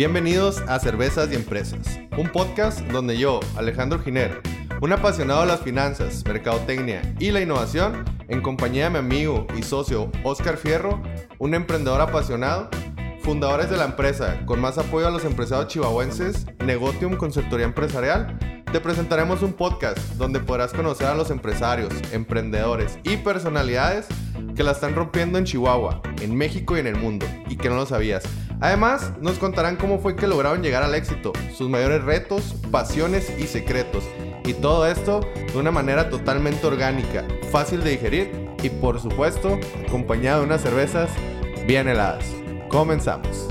Bienvenidos a Cervezas y Empresas, un podcast donde yo, Alejandro Giner, un apasionado de las finanzas, mercadotecnia y la innovación, en compañía de mi amigo y socio Oscar Fierro, un emprendedor apasionado, fundadores de la empresa con más apoyo a los empresarios chihuahuenses, Negotium Consultoría Empresarial, te presentaremos un podcast donde podrás conocer a los empresarios, emprendedores y personalidades que la están rompiendo en Chihuahua, en México y en el mundo, y que no lo sabías. Además, nos contarán cómo fue que lograron llegar al éxito, sus mayores retos, pasiones y secretos. Y todo esto de una manera totalmente orgánica, fácil de digerir y por supuesto acompañado de unas cervezas bien heladas. Comenzamos.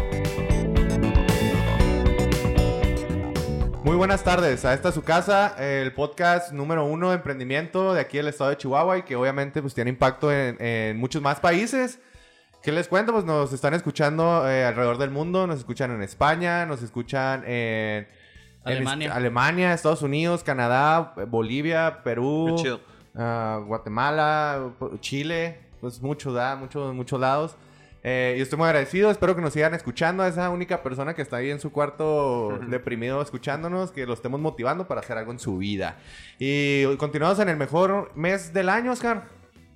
Muy buenas tardes, a esta su casa, el podcast número uno de emprendimiento de aquí del estado de Chihuahua y que obviamente pues tiene impacto en, en muchos más países. ¿Qué les cuento? Pues nos están escuchando eh, alrededor del mundo, nos escuchan en España, nos escuchan en... en Alemania. est- Alemania, Estados Unidos, Canadá, Bolivia, Perú, ah, Guatemala, Chile, pues muchos, ¿verdad? Muchos, muchos lados. Eh, y estoy muy agradecido, espero que nos sigan escuchando, a esa única persona que está ahí en su cuarto deprimido escuchándonos, que lo estemos motivando para hacer algo en su vida. Y continuamos en el mejor mes del año, Oscar.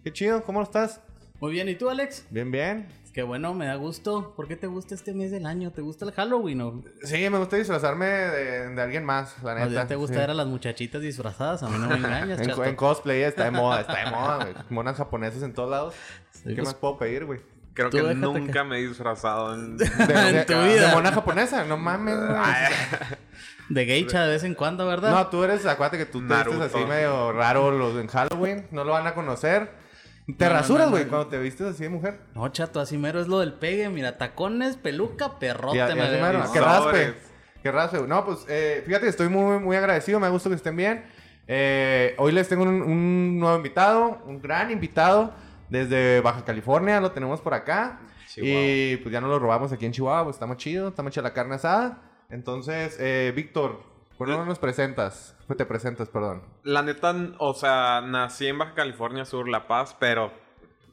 Qué chido, ¿cómo estás? Muy bien, ¿y tú, Alex? Bien, bien. Qué bueno, me da gusto. ¿Por qué te gusta este mes del año? ¿Te gusta el Halloween o, Sí, me gusta disfrazarme de, de alguien más, la o neta. ya te gusta Sí. ver a las muchachitas disfrazadas? A mí no me engañas, En, cosplay está de moda, está de moda, güey. Monas japonesas en todos lados. ¿Qué pues- más puedo pedir, güey? Creo Tú que nunca que- me he disfrazado en... De, En tu de- vida. de mona japonesa, no mames. De geisha de vez en cuando, ¿verdad? No, tú eres, acuérdate que tú te vistes Naruto. así medio raro los en Halloween, no lo van a conocer. Te No, rasuras, güey, no. cuando te vistes así de mujer. No, chato, así mero es lo del pegue. Mira, tacones, peluca, perrote Y a- y me mero, ¿no? Que raspe. Que raspe. No, pues eh, fíjate, estoy muy, muy agradecido. Me gusta que estén bien. Eh, hoy les tengo un, un nuevo invitado, un gran invitado desde Baja California. Lo tenemos por acá. Chihuahua. Y pues ya nos lo robamos aquí en Chihuahua. Pues estamos chido, estamos hecha la carne asada. Entonces, eh, Víctor, ¿por qué no nos presentas? Te presentas, perdón. La neta, o sea, nací en Baja California Sur, La Paz, pero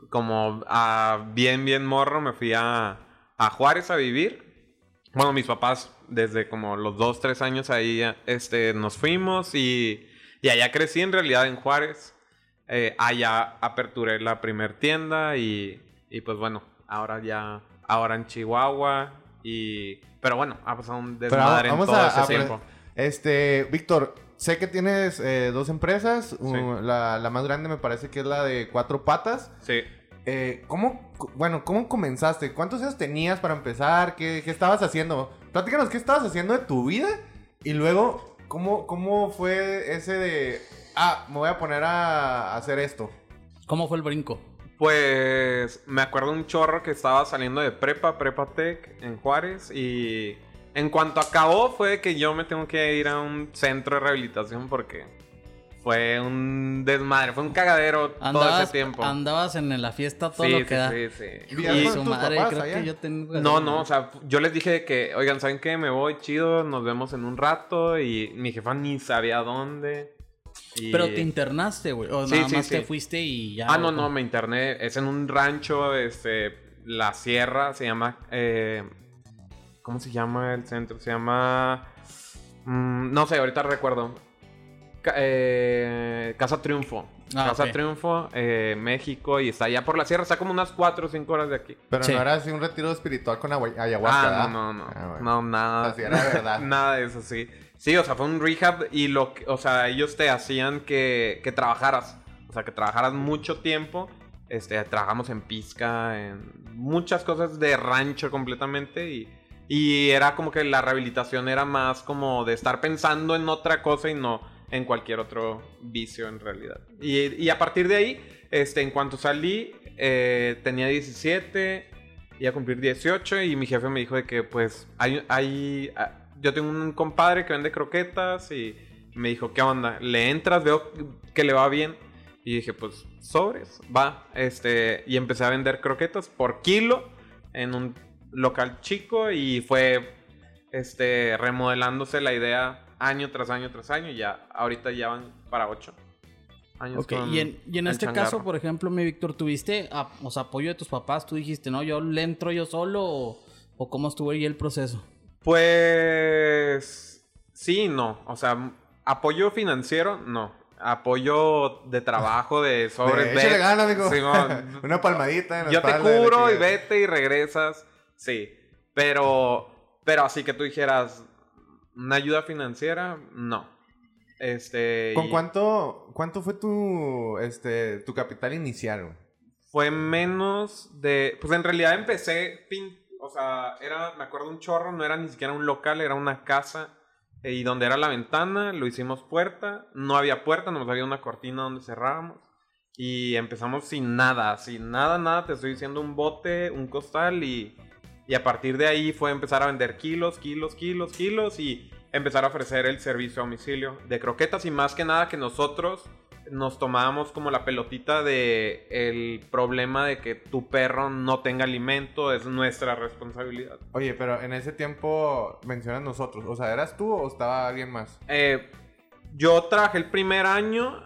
como a bien, bien morro me fui a, a Juárez a vivir. Bueno, mis papás desde como los dos, tres años ahí este, nos fuimos y, y allá crecí en realidad en Juárez. Eh, allá aperturé la primer tienda y, y pues bueno, ahora ya, ahora en Chihuahua y... Pero bueno, ha pasado un desmadre en todo ese pre- tiempo. Este, Víctor, sé que tienes eh, dos empresas. Sí. Uh, la, la más grande me parece que es la de cuatro patas. Sí. Eh, ¿Cómo, bueno, cómo comenzaste? ¿Cuántos años tenías para empezar? ¿Qué, qué estabas haciendo? Platícanos qué estabas haciendo de tu vida y luego, ¿cómo, cómo fue ese de, ah, me voy a poner a hacer esto? ¿Cómo fue el brinco? Pues me acuerdo un chorro que estaba saliendo de prepa, prepa tech en Juárez y en cuanto acabó fue que yo me tengo que ir a un centro de rehabilitación porque fue un desmadre, fue un cagadero todo ese tiempo. andabas en la fiesta todo Sí, lo sí, que da. sí, sí. ¿Vivías Y su madre, creo allá? que yo tengo... no, no, o sea, yo les dije que, oigan, ¿saben qué? Me voy chido, nos vemos en un rato y mi jefa ni sabía dónde. Y- Pero te internaste, güey. O Sí, nada sí, más sí. te fuiste y ya. Ah, no, ¿o no, me interné. Es en un rancho, este, La Sierra, se llama, eh, ¿cómo se llama el centro? Se llama, mm, no sé, ahorita recuerdo. Eh, Casa Triunfo. Ah, Casa. Triunfo, eh, México, y está allá por la sierra, está como unas 4 o 5 horas de aquí. Pero Sí. no era así un retiro espiritual con ayahuasca, Ah, no, no, no. Ah, bueno. No, nada. Así era verdad. nada de eso, sí. Sí, o sea, fue un rehab y lo o sea, ellos te hacían que, que trabajaras. O sea, que trabajaras mucho tiempo. Este, trabajamos en pizca, en muchas cosas de rancho completamente y, y era como que la rehabilitación era más como de estar pensando en otra cosa y no en cualquier otro vicio en realidad. Y, y a partir de ahí, este, en cuanto salí, eh, tenía 17, iba a cumplir 18 y mi jefe me dijo de que pues hay, hay yo tengo un compadre que vende croquetas y me dijo, ¿qué onda? ¿Le entras? Veo que le va bien. Y dije, pues, sobres, va. Este, y empecé a vender croquetas por kilo en un local chico y fue, este, remodelándose la idea año tras año tras año. Y ya, ahorita ya van para ocho años. Y en, y en el este changarro. caso, por ejemplo, mi Víctor, ¿tuviste a- o sea, apoyo de tus papás? ¿Tú dijiste, no, yo le entro yo solo o, o cómo estuvo ahí el proceso? Pues sí, no. O sea, apoyo financiero, no. Apoyo de trabajo, de sobre. De, ganas, amigo. Simón, Una palmadita en la yo te cubro y vete y regresas. Sí. Pero, pero así que tú dijeras, una ayuda financiera, no. Este. ¿Con y cuánto, cuánto fue tu, este, tu capital inicial? Fue menos de. Pues en realidad empecé. pin- O sea, era. Me acuerdo un chorro, no era ni siquiera un local, era una casa. eh, Y donde era la ventana, lo hicimos puerta. No había puerta, nomás había una cortina donde cerrábamos. Y empezamos sin nada, sin nada, nada. Te estoy diciendo un bote, un costal. Y, y a partir de ahí fue empezar a vender kilos, kilos, kilos, kilos. Y empezar a ofrecer el servicio a domicilio de croquetas. Y más que nada que nosotros nos tomábamos como la pelotita de el problema de que tu perro no tenga alimento. Es nuestra responsabilidad. Oye, pero en ese tiempo mencionas nosotros. O sea, ¿eras tú o estaba alguien más? Eh, yo trabajé el primer año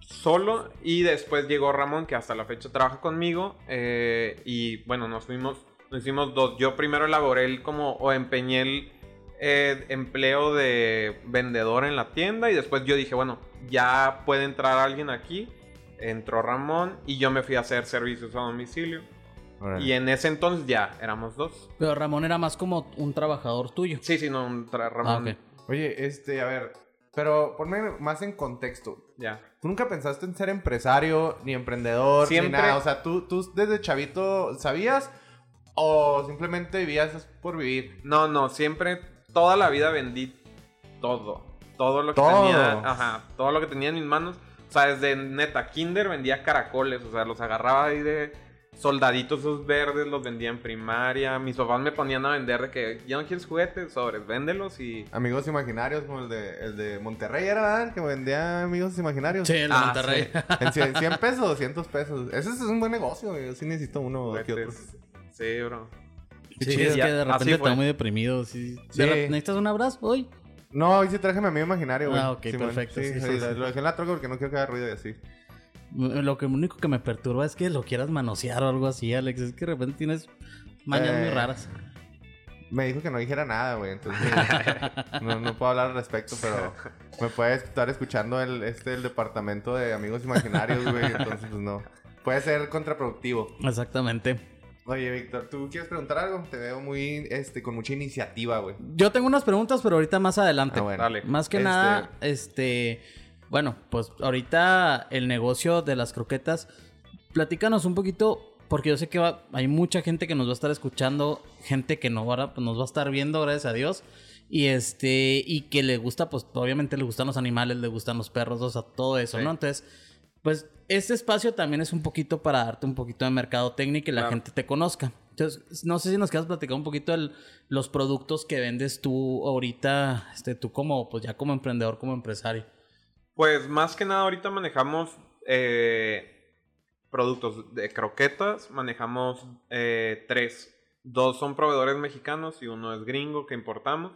solo y después llegó Ramón, que hasta la fecha trabaja conmigo. eh, y bueno, nos fuimos, nos hicimos dos. Yo primero elaboré el como, o empeñé el eh, empleo de vendedor en la tienda y después yo dije, bueno, ya puede entrar alguien aquí. Entró Ramón y yo me fui a hacer servicios a domicilio. Y en ese entonces ya éramos dos. Pero Ramón era más como un trabajador tuyo. Sí, sí, no, un tra- Ramón. Ah, ok. Oye, este, a ver, pero ponme más en contexto. Ya. ¿Tú nunca pensaste en ser empresario, ni emprendedor, Siempre- ni nada? O sea, ¿tú, tú desde chavito sabías o simplemente vivías por vivir? No, no, siempre, toda la vida vendí todo. Todo lo que Todo. tenía, ajá, todo lo que tenía en mis manos. O sea, desde neta kinder vendía caracoles, o sea, los agarraba ahí de soldaditos esos verdes, los vendía en primaria. Mis papás me ponían a vender de que, ya no quieres juguetes, sobres, véndelos y... Amigos imaginarios, como el de, el de Monterrey, ¿era verdad? Que vendía amigos imaginarios. Sí, el de Ah, Monterrey. En 100, 100 pesos, 200 pesos. Ese es un buen negocio, güey. Yo sí necesito uno que otro. juguetes. Sí, bro. Sí, chido. es que de repente está muy deprimido. Sí. ¿Necesitas un abrazo hoy? No, hoy sí traje a mi amigo imaginario, güey. Ah, ok, Simón. perfecto, Sí, sí, lo- sí. lo dejé en la troca porque no quiero que haga ruido y así. Lo que único que me perturba es que lo quieras manosear o algo así, Alex. Es que de repente tienes mañas Eh. muy raras. Me dijo que no dijera nada, güey. Entonces, no, no puedo hablar al respecto, pero me puede estar escuchando el, este, el departamento de amigos imaginarios, güey. Entonces, pues no. Puede ser contraproductivo. Exactamente. Oye, Víctor, ¿tú quieres preguntar algo? Te veo muy, este, con mucha iniciativa, güey. Yo tengo unas preguntas, pero ahorita más adelante. Ah, bueno. Dale. Más que Este- nada, este, bueno, pues ahorita el negocio de las croquetas, platícanos un poquito, porque yo sé que va- hay mucha gente que nos va a estar escuchando, gente que no ahora pues, nos va a estar viendo, gracias a Dios, y este, y que le gusta, pues obviamente le gustan los animales, le gustan los perros, o sea, todo eso, Sí. ¿no? Entonces, pues este espacio también es un poquito para darte un poquito de mercadotecnia y que la Claro. gente te conozca. Entonces, no sé si nos quieras platicar un poquito de los productos que vendes tú ahorita, este, tú como, pues ya como emprendedor, como empresario. Pues más que nada ahorita manejamos eh, productos de croquetas, manejamos eh, tres. Dos son proveedores mexicanos y uno es gringo que importamos,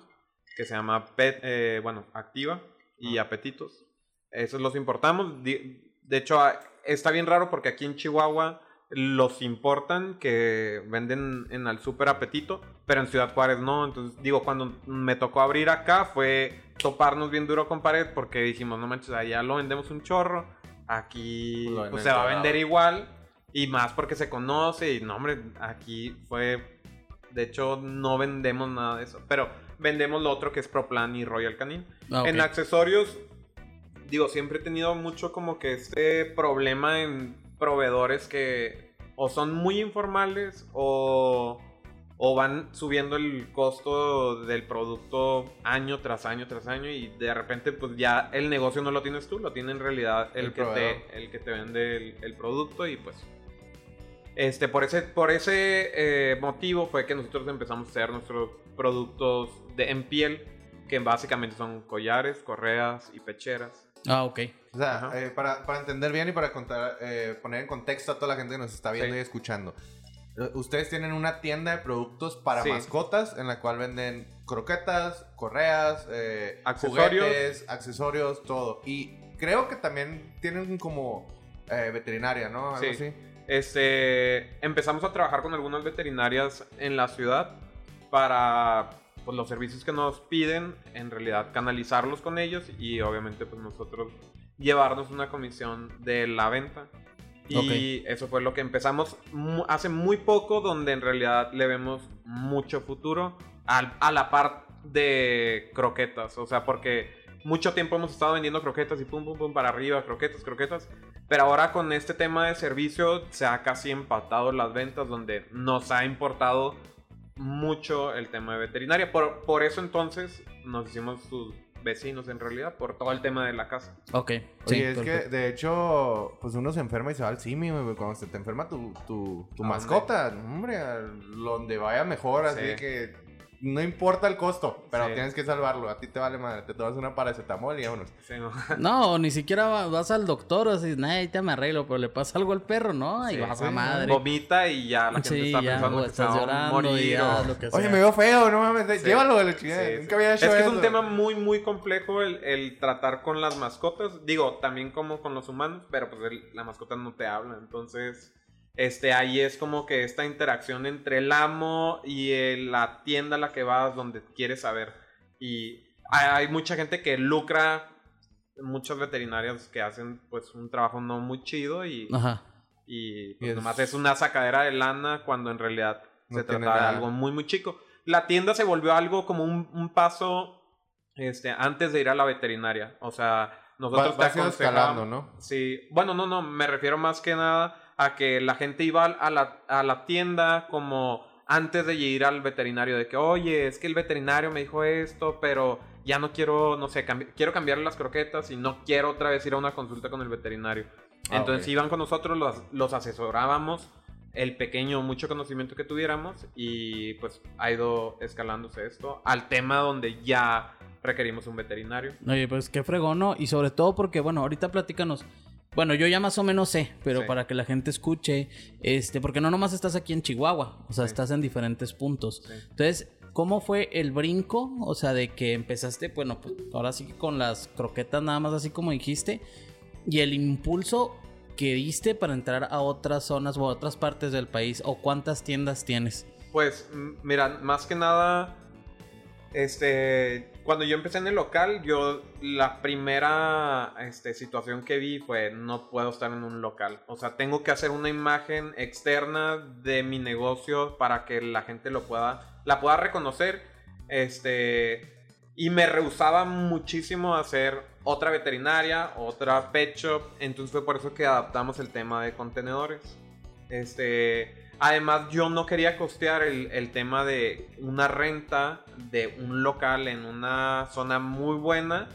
que se llama Pet, eh, bueno, Activa y Apetitos. Esos los importamos. Di- De hecho, a- está bien raro porque aquí en Chihuahua los importan que venden en el super apetito, pero en Ciudad Juárez no. Entonces, digo, cuando me tocó abrir acá fue toparnos bien duro con pared porque dijimos, no manches, allá lo vendemos un chorro, aquí pues, se va a vender igual y más porque se conoce y no, hombre, aquí fue, de hecho, no vendemos nada de eso, pero vendemos lo otro que es Proplan y Royal Canin. Ah, ok. En accesorios, digo, siempre he tenido mucho como que este problema en proveedores que o son muy informales o, o van subiendo el costo del producto año tras año tras año y de repente pues ya el negocio no lo tienes tú, lo tiene en realidad el, El que, proveedor. te, el que te vende el, el producto y pues este, por ese, por ese eh, motivo fue que nosotros empezamos a hacer nuestros productos de, en piel, que básicamente son collares, correas y pecheras. Ah, ok. O sea, eh, para, para entender bien y para contar, eh, poner en contexto a toda la gente que nos está viendo Sí. y escuchando. eh, Ustedes tienen una tienda de productos para Sí. mascotas en la cual venden croquetas, correas, eh, Accesorios. juguetes, accesorios, todo. Y creo que también tienen como eh, veterinaria, ¿no? Algo Sí. así. Este, empezamos a trabajar con algunas veterinarias en la ciudad para pues, los servicios que nos piden, en realidad canalizarlos con ellos y obviamente pues nosotros llevarnos una comisión de la venta. Y eso fue lo que empezamos hace muy poco, donde en realidad le vemos mucho futuro a la par de croquetas. O sea, porque mucho tiempo hemos estado vendiendo croquetas y pum, pum, pum para arriba, croquetas, croquetas. Pero ahora con este tema de servicio se ha casi empatado las ventas, donde nos ha importado mucho el tema de veterinaria. Por, por eso entonces nos hicimos sus vecinos en realidad por todo el tema de la casa. Ok. Oye, es que de hecho, pues uno se enferma y se va al simio, Cuando se te enferma tu, tu, tu mascota, hombre, donde vaya mejor, así que no importa el costo, pero tienes que salvarlo. A ti te vale madre. Te tomas una paracetamol y vámonos. no. ni siquiera vas al doctor o así, ahí te me arreglo, pero le pasa algo al perro, ¿no? Y vas a madre. Vomita y ya la gente está pensando que estás llorando morir. Oye, me veo feo, no mames. Llévalo de la chingada. Nunca había hecho Es que es un tema muy, muy complejo el, el, tratar con las mascotas. Digo, también como con los humanos, pero pues la mascota no te habla. Entonces este, ahí es como que esta interacción entre el amo y la tienda a la que vas donde quieres saber. Y hay, mucha gente que lucra, muchos veterinarios que hacen pues un trabajo no muy chido y, y, pues, nomás es una sacadera de lana cuando en realidad se trata de algo muy muy chico. La tienda se volvió algo como un, paso este, antes de ir a la veterinaria. O sea, nosotros te aconsejamos. ¿no? Sí, bueno, no, no, me refiero más que nada a que la gente iba a la, a la tienda como antes de ir al veterinario, de que, oye, es que el veterinario me dijo esto, pero ya no quiero, no sé, quiero cambiarle las croquetas y no quiero otra vez ir a una consulta con el veterinario. Ah, Entonces iban con nosotros, los, los asesorábamos, el pequeño, mucho conocimiento que tuviéramos y pues ha ido escalándose esto al tema donde ya requerimos un veterinario. Oye, pues qué fregón, ¿no? Y sobre todo porque, bueno, ahorita platícanos, bueno, yo ya más o menos sé, pero para que la gente escuche, este, porque no nomás estás aquí en Chihuahua, o sea, estás en diferentes puntos. Entonces, ¿cómo fue el brinco? O sea, de que empezaste, bueno, pues ahora sí que con las croquetas nada más así como dijiste, y el impulso que diste para entrar a otras zonas o a otras partes del país, o cuántas tiendas tienes. Pues, mira, más que nada, este, cuando yo empecé en el local, yo la primera este, situación que vi fue no puedo estar en un local. O sea, tengo que hacer una imagen externa de mi negocio para que la gente lo pueda, la pueda reconocer. Este, y me rehusaba muchísimo hacer otra veterinaria, otra pet shop. Entonces fue por eso que adaptamos el tema de contenedores. Este, Además, yo no quería costear el, tema de una renta de un local en una zona muy buena.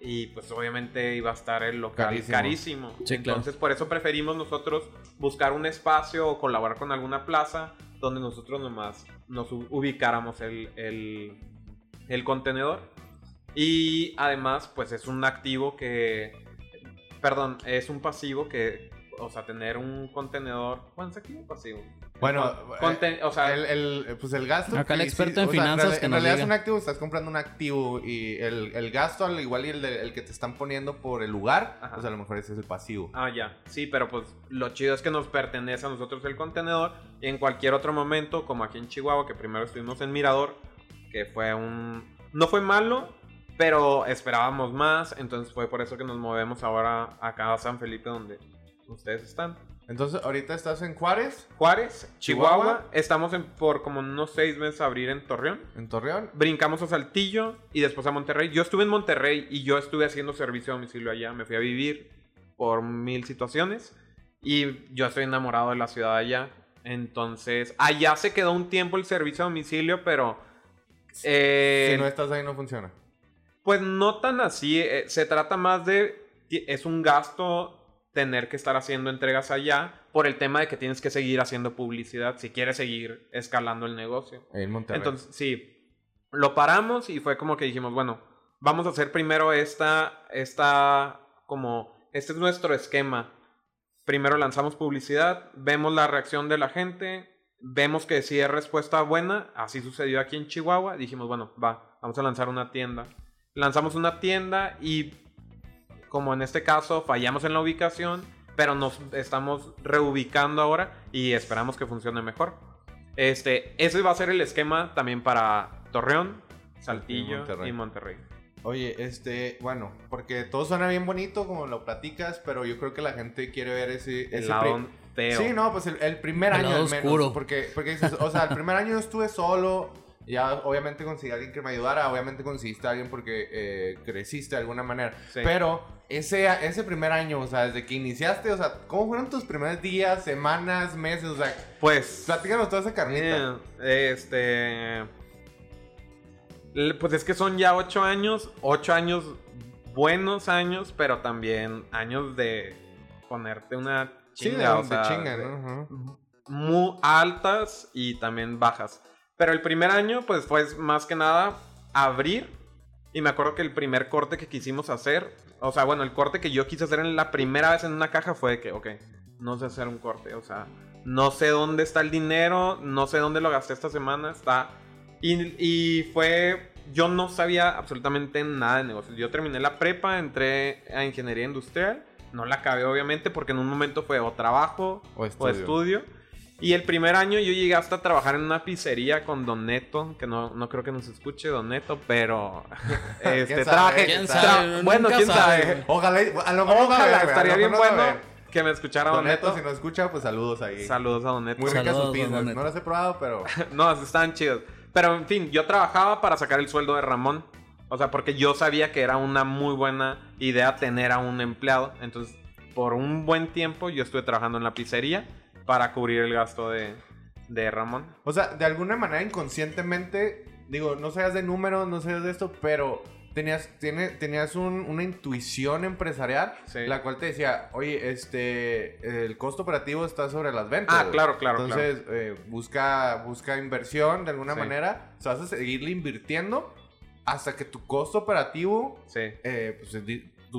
Y pues obviamente iba a estar el local carísimo. Entonces, por eso preferimos nosotros buscar un espacio o colaborar con alguna plaza donde nosotros nomás nos ubicáramos el, el contenedor. Y además, pues es un activo que. Perdón, es un pasivo que. O sea, tener un contenedor. ¿Cuánto es activo pasivo? Bueno, eh, o sea, el, pues el gasto. Acá el experto en finanzas en, realidad es un activo, estás comprando un activo y el, gasto, al igual y el, el, que te están poniendo por el lugar, pues a lo mejor ese es el pasivo. Ah, ya. Sí, pero pues lo chido es que nos pertenece a nosotros el contenedor y en cualquier otro momento, como aquí en Chihuahua, que primero estuvimos en Mirador, que fue un. No fue malo, pero esperábamos más, entonces fue por eso que nos movemos ahora acá a San Felipe, donde ustedes están. Entonces, ahorita estás en Juárez. Juárez, Chihuahua. Estamos en, por como unos seis meses a abrir en Torreón. En Torreón. Brincamos a Saltillo y después a Monterrey. Yo estuve en Monterrey y yo estuve haciendo servicio a domicilio allá. Me fui a vivir por mil situaciones. Y yo estoy enamorado de la ciudad allá. Entonces, allá se quedó un tiempo el servicio a domicilio, pero... Eh, si no estás ahí no funciona. Pues no tan así. Eh, se trata más de... Es un gasto tener que estar haciendo entregas allá por el tema de que tienes que seguir haciendo publicidad si quieres seguir escalando el negocio. En Monterrey. Entonces, sí, lo paramos y fue como que dijimos, bueno, vamos a hacer primero esta, esta, como, este es nuestro esquema. Primero lanzamos publicidad, vemos la reacción de la gente, vemos que si es respuesta buena, así sucedió aquí en Chihuahua, dijimos, bueno, va, vamos a lanzar una tienda. Lanzamos una tienda y como en este caso fallamos en la ubicación, pero nos estamos reubicando ahora y esperamos que funcione mejor. Este, ese va a ser el esquema también para Torreón, Saltillo Monterrey. y Monterrey. Oye, este, bueno, porque todo suena bien bonito como lo platicas, pero yo creo que la gente quiere ver ese... Ese. Sí, no, pues el, el primer El año lado al menos. oscuro. Porque, porque dices, o sea, el primer año yo estuve solo. Ya obviamente conseguí a alguien que me ayudara. Obviamente conseguiste a alguien porque eh, creciste de alguna manera. Sí. Pero ese, ese primer año, o sea, desde que iniciaste, o sea, ¿cómo fueron tus primeros días, semanas, meses? O sea, Pues... platícanos toda esa carnita. Eh, este. Pues es que son ya ocho años. Ocho años, buenos años, pero también años de ponerte una sí, de, chinga. o de sea, chinga, de-. Muy altas y también bajas. Pero el primer año, pues fue más que nada abrir. Y me acuerdo que el primer corte que quisimos hacer, o sea, bueno, el corte que yo quise hacer en la primera vez en una caja fue de que, ok, no sé hacer un corte, o sea, no sé dónde está el dinero, no sé dónde lo gasté esta semana, está... Y, y fue, yo no sabía absolutamente nada de negocios. Yo terminé la prepa, entré a ingeniería industrial, no la acabé obviamente porque en un momento fue o trabajo O o estudio. Y el primer año yo llegué hasta a trabajar en una pizzería con Don Neto, que no, no creo que nos escuche Don Neto, pero este traje. ¿Quién tra- sabe? bueno, quién sabe. Ojalá, a lo mejor Ojalá, a estaría lo bien bueno que me escuchara Don Don Neto, Neto. si nos escucha, pues saludos ahí. Saludos a Don Neto. Muy ricas sus pizzas. No las he probado, pero... No, estaban chidos. Pero en fin, yo trabajaba para sacar el sueldo de Ramón. O sea, porque yo sabía que era una muy buena idea tener a un empleado. Entonces, por un buen tiempo yo estuve trabajando en la pizzería para cubrir el gasto de, de Ramón. O sea, de alguna manera inconscientemente, digo, no seas de números, no seas de esto, pero tenías, tiene, tenías un- una intuición empresarial, Sí. la cual te decía, oye, este, el costo operativo está sobre las ventas. Ah, güey. claro, claro, Entonces, eh, busca, busca inversión de alguna Sí. manera, o sea, vas a seguirle invirtiendo hasta que tu costo operativo, Sí, eh, pues,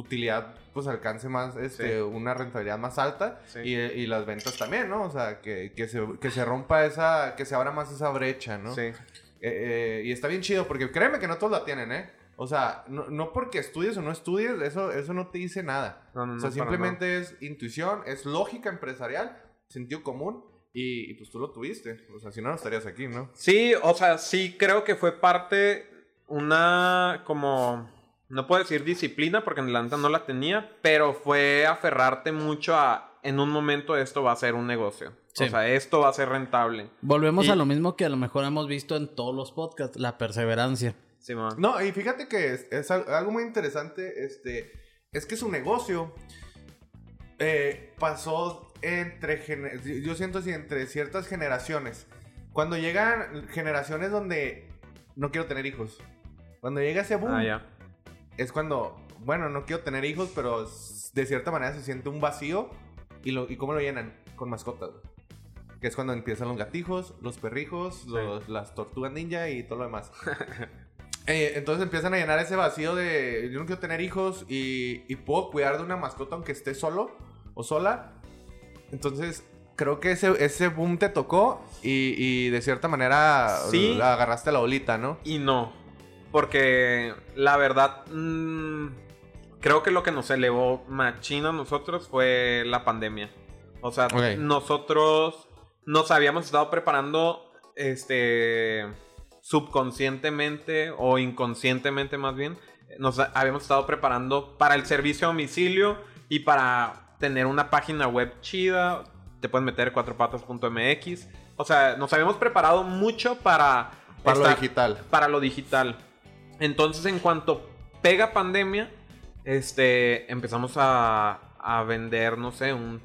tu utilidad, pues, alcance más, este, Sí. una rentabilidad más alta Sí. y, y las ventas también, ¿no? O sea, que, que, se, que se rompa esa, que se abra más esa brecha, ¿no? sí. Eh, eh, y está bien chido, porque créeme que no todos la tienen, ¿eh? O sea, no, no porque estudies o no estudies, eso, eso no te dice nada. No, no, o sea, simplemente es intuición, es lógica empresarial, sentido común, y, y, pues tú lo tuviste. O sea, si no, no estarías aquí, ¿no? Sí, o sea, sí creo que fue parte una como no puedo decir disciplina porque en la neta no la tenía, pero fue aferrarte mucho a en un momento esto va a ser un negocio. Sí. O sea, esto va a ser rentable. Volvemos Y- a lo mismo que a lo mejor hemos visto en todos los podcasts, la perseverancia. No, y fíjate que es, es al- algo muy interesante, este, es que su negocio eh, pasó entre, yo siento así, entre ciertas generaciones. Cuando llegan generaciones donde no quiero tener hijos, cuando llega ese boom, Ah, ya. Es cuando, bueno, no quiero tener hijos, pero de cierta manera se siente un vacío. ¿Y, lo, y cómo lo llenan? Con mascotas. Que es cuando empiezan los gatijos, los perrijos, los- las tortugas ninja y todo lo demás. Eh, entonces empiezan a llenar ese vacío de yo no quiero tener hijos y, y puedo cuidar de una mascota aunque esté solo o sola. Entonces creo que ese, ese boom te tocó y, y de cierta manera Sí. la agarraste la bolita, ¿no? Y no. Porque la verdad, mm, creo que lo que nos elevó machino a nosotros fue la pandemia. O sea, nosotros nos habíamos estado preparando, este, subconscientemente o inconscientemente más bien, nos habíamos estado preparando para el servicio a domicilio y para tener una página web chida. Te puedes meter cuatropatas.mx. O sea, nos habíamos preparado mucho para... Para lo digital. para lo digital. Entonces, en cuanto pega pandemia, este, empezamos a, a vender, no sé, un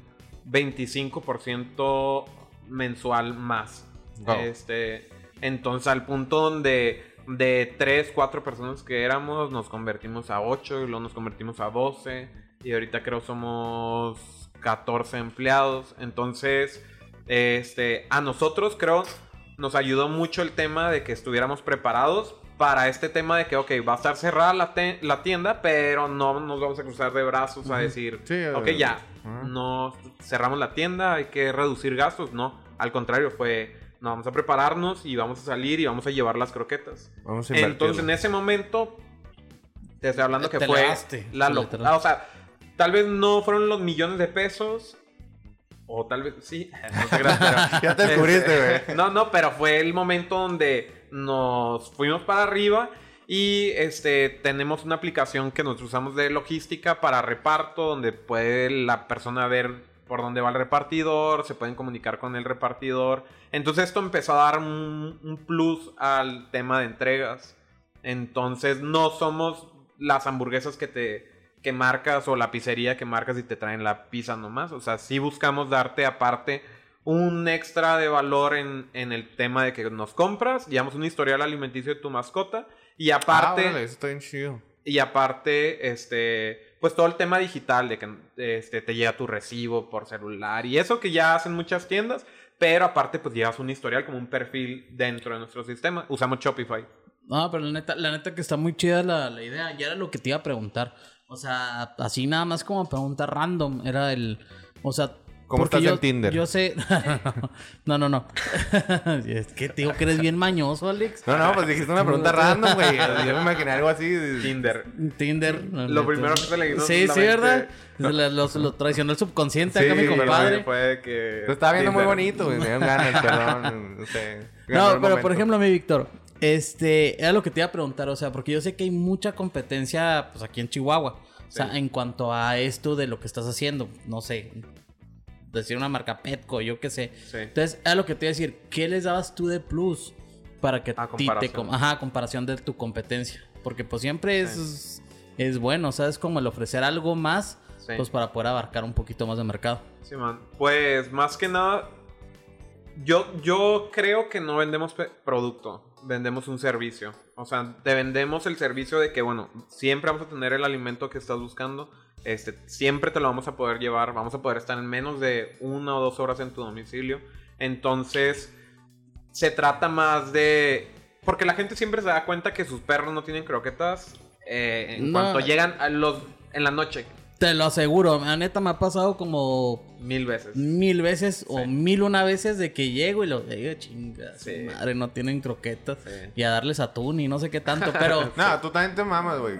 25% mensual más. Wow. Este, entonces, al punto donde de 3, 4 personas que éramos, nos convertimos a 8 y luego nos convertimos a 12. Y ahorita creo somos 14 empleados. Entonces, este, a nosotros creo nos ayudó mucho el tema de que estuviéramos preparados para este tema de que, ok, va a estar cerrada la, tienda, pero no nos vamos a cruzar de brazos a Ujú. decir, Sí, ok, ya, no cerramos la tienda, hay que reducir gastos. No, al contrario, fue, no, vamos a prepararnos y vamos a salir y vamos a llevar las croquetas. Vamos a Entonces, en ese momento, te estoy hablando que Te fue elevaste, la sí, lo- literal. ah, O sea, tal vez no fueron los millones de pesos, O tal vez, sí. No te creas, pero- Ya te descubriste, güey. Este, No, no, pero fue el momento donde nos fuimos para arriba y este tenemos una aplicación que nos usamos de logística para reparto, donde puede la persona ver por dónde va el repartidor, se pueden comunicar con el repartidor. Entonces esto empezó a dar un, un plus al tema de entregas. Entonces no somos las hamburguesas que te que marcas o la pizzería que marcas y te traen la pizza nomás. O sea, sí buscamos darte aparte un extra de valor en, en el tema de que nos compras, llevamos un historial alimenticio de tu mascota y aparte, Ah, órale, eso está bien chido. y aparte, este, pues todo el tema digital de que este, te llega tu recibo por celular y eso que ya hacen muchas tiendas, pero aparte pues llevas un historial como un perfil dentro de nuestro sistema. Usamos Shopify. No, pero la neta, la neta que está muy chida la, la idea. Ya era lo que te iba a preguntar. O sea, así nada más como pregunta random. Era el. O sea. ¿Cómo porque estás yo- en Tinder? Yo sé. no, no, no. es que te digo que eres bien mañoso, Alex. No, no, pues dijiste una pregunta random, güey. Yo me imaginé algo así. de- Tinder. Tinder. Lo primero que se le vino Sí, sí, ¿verdad? Lo, lo, lo traicionó el subconsciente acá Sí, mi pero compadre. Fue que... Lo estaba viendo muy bonito, güey. Me dieron ganas, perdón. No sé. No, pero por ejemplo, mi Víctor, este, era lo que te iba a preguntar, o sea, porque yo sé que hay mucha competencia, pues aquí en Chihuahua, o sea, Sí. en cuanto a esto de lo que estás haciendo, no sé, decir una marca Petco, yo qué sé. Sí. Entonces, era lo que te iba a decir, ¿qué les dabas tú de plus para que A ti te, ajá, a comparación de tu competencia? Porque pues siempre es, es bueno, ¿sabes? Como el ofrecer algo más, Sí. pues para poder abarcar un poquito más de mercado. Sí, man. Pues más que nada, yo, yo creo que no vendemos producto, vendemos un servicio. O sea, te vendemos el servicio de que, bueno, siempre vamos a tener el alimento que estás buscando. Este, siempre te lo vamos a poder llevar, vamos a poder estar en menos de una o dos horas en tu domicilio. Entonces, se trata más de... Porque la gente siempre se da cuenta que sus perros no tienen croquetas eh, en No. cuanto llegan a los, en la noche. Te lo aseguro, la neta me ha pasado como Mil veces. mil veces o mil una veces de que llego y lo digo, chingas, Sí. madre, no tienen croquetas. Sí. Y a darles atún y no sé qué tanto, pero... No, tú también te mamas, güey.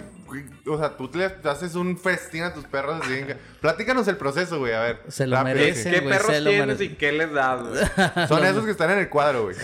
O sea, tú le haces un festín a tus perros. Así, Platícanos el proceso, güey, a ver. Se lo Rápido, merecen. ¿Qué güey, perros tienes merece. y qué les das? güey? Son esos que están en el cuadro, güey.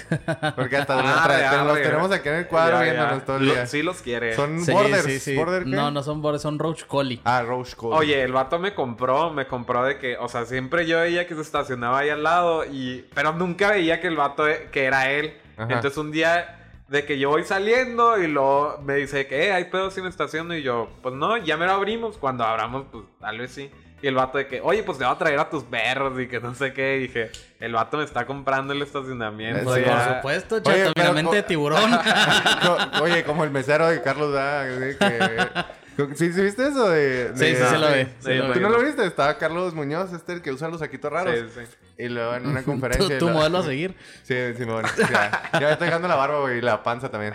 Porque hasta Arre, tra- los tenemos aquí en el cuadro Ya, viéndonos ya. todo el Lo- día. sí los quiere. Son Sí, borders. sí, sí. ¿Border qué? No, no son borders, son roach collie. Ah, Roche Code. Oye, el vato me compró, me compró de que, o sea, siempre yo veía que se estacionaba ahí al lado y, pero nunca veía que el vato, e- que era él. Ajá. Entonces un día de que yo voy saliendo y luego me dice que, eh, hay pedos sin estación y yo, pues no, ya me lo abrimos. Cuando abramos, pues tal vez sí. Y el vato de que, oye, pues te va a traer a tus perros y que no sé qué. Y dije, el vato me está comprando el estacionamiento. Pues, ya. Por supuesto, Oye, chato, pero- mira, mente de tiburón. Oye, como el mesero de Carlos da, que... ¿Sí, sí viste eso de...? Sí, de- sí, se lo ve. sí, se lo sí. ve. ¿Tú no lo viste? Estaba Carlos Muñoz, este, el que usa los saquitos raros. Sí, sí. Y luego en una Tu, conferencia... tu lo- modelo a seguir. Sí, Simón. Ya, ya me estoy dejando la barba, güey, y la panza también.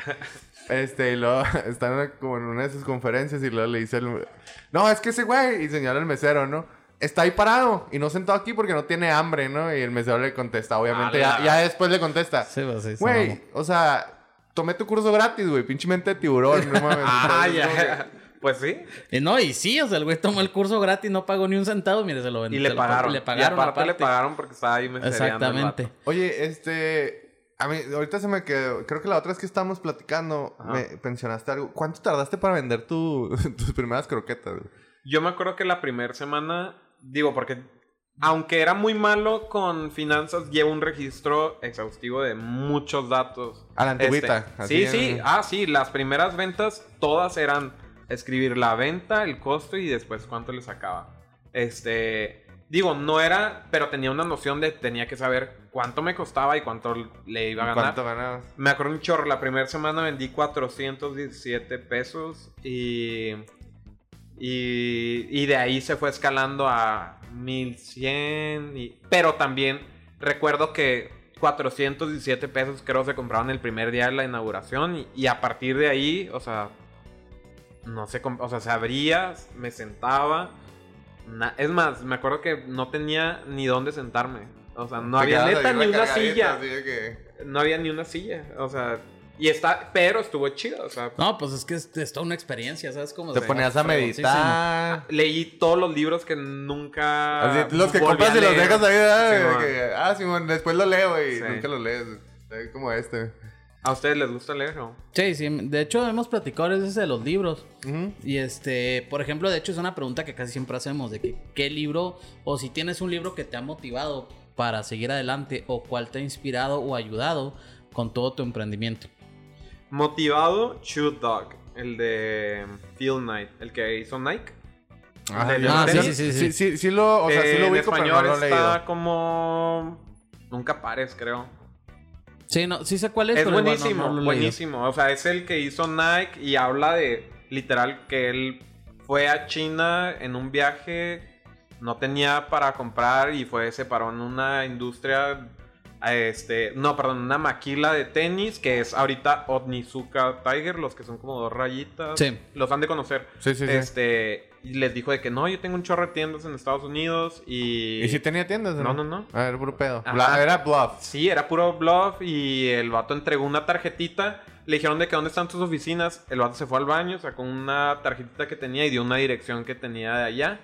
Este, y luego está en una, como en una de sus conferencias y luego le dice el... No, es que ese güey, y señala el mesero, ¿no? Está ahí parado y no sentado aquí porque no tiene hambre, ¿no? Y el mesero le contesta, obviamente, ya, después le contesta. Sí, pues sí. sí, Güey, o sea, tomé tu curso gratis, güey, pinche mente de tiburón, no mames. Ah, ya. Pues sí. Y no, y sí, o sea, el güey tomó el curso gratis, no pagó ni un centavo, mire, se lo vendió. Y le pagaron. Le pagaron y aparte, le pagaron porque estaba ahí Exactamente. Oye, este... A mí, ahorita se me quedó... Creo que la otra vez que estábamos platicando, Ajá. me mencionaste algo. ¿Cuánto tardaste para vender tu, tus primeras croquetas? Yo me acuerdo que la primera semana, digo, porque aunque era muy malo con finanzas, llevo un registro exhaustivo de muchos datos. A la antigüita, Este, sí, sí, ah, sí, las primeras ventas todas eran escribir la venta, el costo y después cuánto le sacaba. Este, digo, no era, pero tenía una noción de tenía que saber cuánto me costaba y cuánto le iba a ganar. ¿Cuánto ganabas? Me acuerdo un chorro, la primera semana vendí 417 pesos y, y, y de ahí se fue escalando a 1100. Y, pero también recuerdo que 417 pesos creo se compraban el primer día de la inauguración y, y a partir de ahí, o sea, no sé, o sea, se abría, me sentaba. na- es más, me acuerdo que no tenía ni dónde sentarme. O sea, no había neta ni una silla que- no había ni una silla. O sea, Y está, pero estuvo chido, o sea. No, pues es que es, es toda una experiencia, ¿sabes? Como Te ponías a meditar. Leí todos los libros que nunca. Así, los que compras y los dejas ahí, ah, Simón, después lo leo y Sí. nunca lo lees. Como este. ¿A ustedes les gusta leer o? Sí, sí. De hecho, hemos platicado a veces de los libros. Y este, por ejemplo, de hecho es una pregunta que casi siempre hacemos, de que, qué libro, o si tienes un libro que te ha motivado para seguir adelante, o cuál te ha inspirado o ayudado con todo tu emprendimiento. Motivado, Shoot Dog. El de Phil Knight. El que hizo Nike. Ah, ¿De yo los sí, tenis? sí, sí, sí, sí lo, o sea, sí lo en ubico, pero español no lo he está leído. como. Nunca pares, creo. Sí, no, sí sé cuál es, Es pero igual no- buenísimo, no buenísimo. O sea, es el que hizo Nike y habla de literal que él fue a China en un viaje, no tenía para comprar y fue, se paró en una industria, este, no, perdón, una maquila de tenis que es ahorita Otnizuka Tiger, los que son como dos rayitas. Sí. Los han de conocer. Sí, sí, sí. Y les dijo de que no, yo tengo un chorro de tiendas en Estados Unidos y... ¿Y si tenía tiendas? No, no, no. Ah, era puro pedo. Ajá. Era bluff. Sí, era puro bluff y el vato entregó una tarjetita. Le dijeron de que dónde están tus oficinas. El vato se fue al baño, sacó una tarjetita que tenía y dio una dirección que tenía de allá.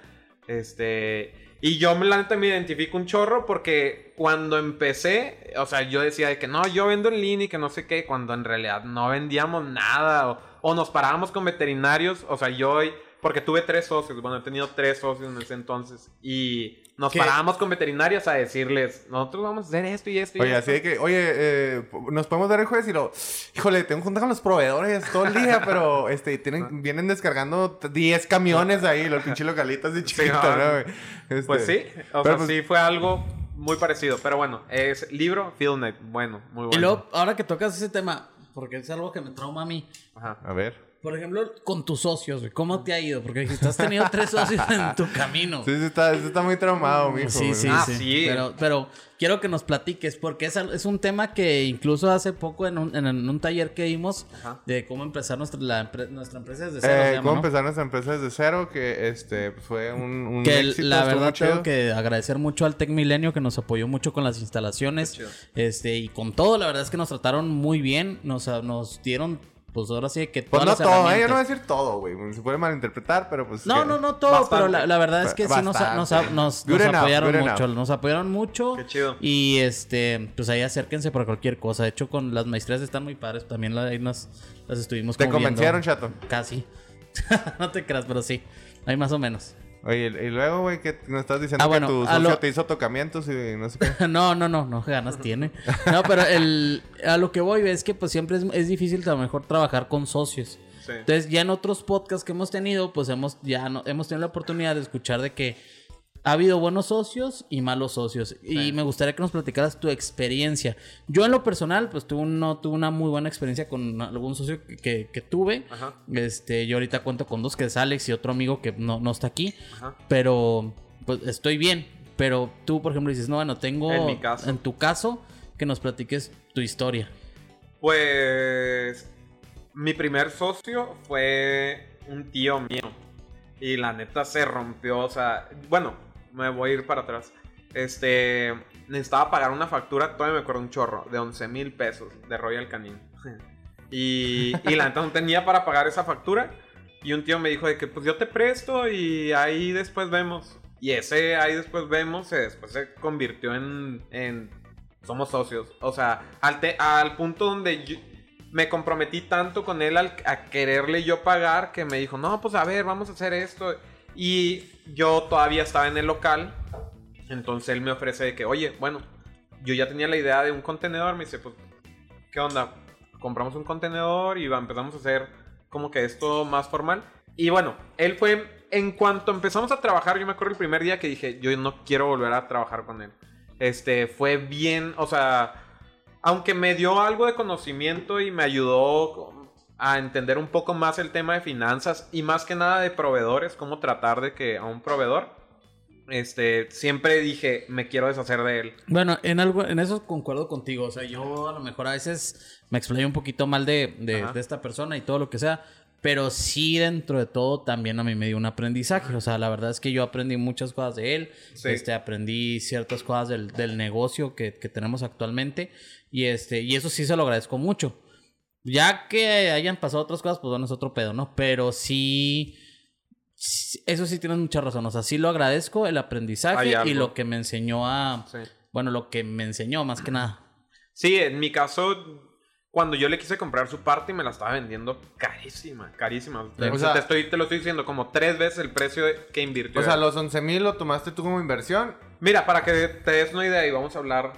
Este. Y yo, la neta, me identifico un chorro porque cuando empecé, o sea, yo decía de que no, yo vendo en línea y que no sé qué, cuando en realidad no vendíamos nada o, o nos parábamos con veterinarios. O sea, yo, porque tuve tres socios, bueno, he tenido tres socios en ese entonces y nos ¿Qué? parábamos con veterinarios a decirles, nosotros vamos a hacer esto y esto y Oye, esto. así de que, oye, eh, nos podemos ver el jueves y lo, híjole, tengo junta con los proveedores todo el día, pero este, tienen, vienen descargando 10 camiones ahí, los pinches localitos de chiquito. Este, Pues sí, o pero sea, pues- sí fue algo muy parecido. Pero bueno, es libro, Phil Knight. Bueno, muy bueno. Y luego, ahora que tocas ese tema, porque es algo que me trauma a mí. Ajá. A ver. Por ejemplo, con tus socios, güey, ¿cómo te ha ido? Porque dijiste, has tenido tres socios en tu camino. Sí, sí, está, sí está muy traumado, mijo. Sí, sí, Ah, sí. sí. Pero, pero quiero que nos platiques, porque es, un tema que incluso hace poco en un, en, un taller que dimos Ajá. de cómo empezar nuestra, la nuestra empresa desde cero. se Eh, llama, ¿Cómo ¿no? empezar nuestra empresa desde cero? Que este fue un, un Que éxito, la verdad tengo que agradecer mucho al Tec Milenio que nos apoyó mucho con las instalaciones. Este, y con todo, la verdad es que nos trataron muy bien. Nos, nos dieron, pues ahora sí que Pues todas no las todo, ¿eh? Yo no voy a decir todo, güey. Se puede malinterpretar, pero pues... No, que- no, no todo, Bastante. pero la, la verdad es que sí nos, apoyaron mucho. enough. Nos apoyaron mucho. Qué chido. Y este, pues ahí acérquense para cualquier cosa. De hecho, con las maestrías están muy padres. También la- ahí nos, las estuvimos ¿Te viendo. convencieron, chato? Casi. no te creas, pero sí. Ahí más o menos. Oye, y luego, güey, que nos estás diciendo Ah, bueno, que tu socio lo- te hizo tocamientos y no sé qué. no, no, no, no, ganas tiene. No, pero el, a lo que voy es que pues siempre es, es difícil a lo mejor trabajar con socios. Sí. Entonces ya en otros podcasts que hemos tenido, pues hemos ya no, hemos tenido la oportunidad de escuchar de que ha habido buenos socios y malos socios. Y me gustaría que nos platicaras tu experiencia. Yo en lo personal, pues tuve, no, tuve una muy buena experiencia con algún socio que, que- que tuve. Ajá. Este, yo ahorita cuento con dos, que es Alex y otro amigo que no, no está aquí. Ajá. Pero pues estoy bien. Pero tú, por ejemplo, dices, no, bueno, tengo... En mi caso. En tu caso, que nos platiques tu historia. Pues mi primer socio fue un tío mío. Y la neta se rompió. O sea, bueno, me voy a ir para atrás. Este, necesitaba pagar una factura, todavía me acuerdo un chorro, de 11 mil pesos de Royal Canin. y, y la neta no tenía para pagar esa factura. Y un tío me dijo de que pues yo te presto y ahí después vemos. Y ese ahí después vemos, se, después se convirtió en, en somos socios. O sea, al, te- al punto donde me comprometí tanto con él al- a quererle yo pagar que me dijo, no, pues a ver, vamos a hacer esto. Y yo todavía estaba en el local. Entonces él me ofrece de que, oye, bueno, yo ya tenía la idea de un contenedor. Me dice, pues, ¿qué onda? Compramos un contenedor y empezamos a hacer como que esto más formal. Y bueno, él fue, en cuanto empezamos a trabajar, yo me acuerdo el primer día que dije, yo no quiero volver a trabajar con él. Este, fue bien, o sea, aunque me dio algo de conocimiento y me ayudó a entender un poco más el tema de finanzas y más que nada de proveedores, cómo tratar de que a un proveedor, este, siempre dije, me quiero deshacer de él. Bueno, en algo, en eso concuerdo contigo. O sea, yo a lo mejor a veces me explayo un poquito mal de, de, esta persona y todo lo que sea. Pero sí, dentro de todo, también a mí me dio un aprendizaje. O sea, la verdad es que yo aprendí muchas cosas de él. Sí. Este, aprendí ciertas cosas del, del negocio que, que tenemos actualmente. Y este, y eso sí se lo agradezco mucho. Ya que hayan pasado otras cosas, pues bueno, es otro pedo, ¿no? Pero sí. Eso sí tienes mucha razón. O sea, sí lo agradezco, el aprendizaje y lo que me enseñó a. Sí. Bueno, lo que me enseñó más que nada. Sí, en mi caso, cuando yo le quise comprar su parte, me la estaba vendiendo carísima, carísima. O sea- te, estoy, te lo estoy diciendo, como tres veces el precio que invirtió. O sea, los 11 mil lo tomaste tú como inversión. Mira, para que te des una idea y vamos a hablar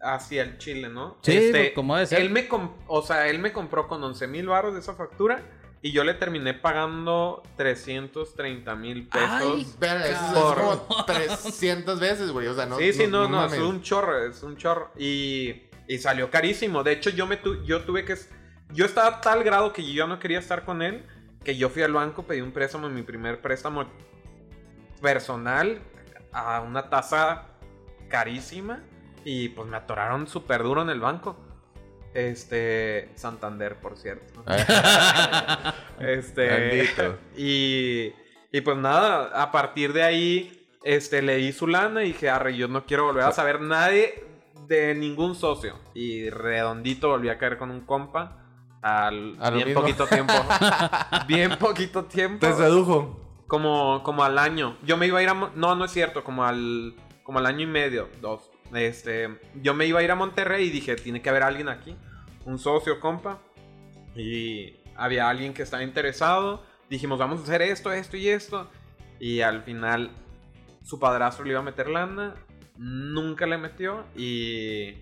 hacia el Chile, ¿no? Sí, pues, como debe ser. Él me o sea, él me compró con 11 mil baros de esa factura y yo le terminé pagando 330 mil pesos. Ay, eso es Por- como 300 veces, güey. O sea, no. sí, sí, no, no, es un chorro, es un chorro. Y, y salió carísimo. De hecho, yo, me tu- yo tuve que... Yo estaba a tal grado que yo no quería estar con él, que yo fui al banco, pedí un préstamo, mi primer préstamo personal, a una tasa carísima, y pues me atoraron súper duro en el banco. Este, Santander, por cierto. Este. Bendito. Y, y pues nada, a partir de ahí, este, le di su lana y dije, arre, yo no quiero volver a saber nadie de ningún socio. Y redondito volví a caer con un compa al A bien mismo. poquito tiempo. bien poquito tiempo. Te sedujo. Como, como al año. Yo me iba a ir a... No, no es cierto. Como al... Como al año y medio. Dos. Este... Yo me iba a ir a Monterrey y dije, tiene que haber alguien aquí. Un socio, compa. Y había alguien que estaba interesado. Dijimos, vamos a hacer esto, esto y esto. Y al final, su padrastro le iba a meter lana. Nunca le metió. Y...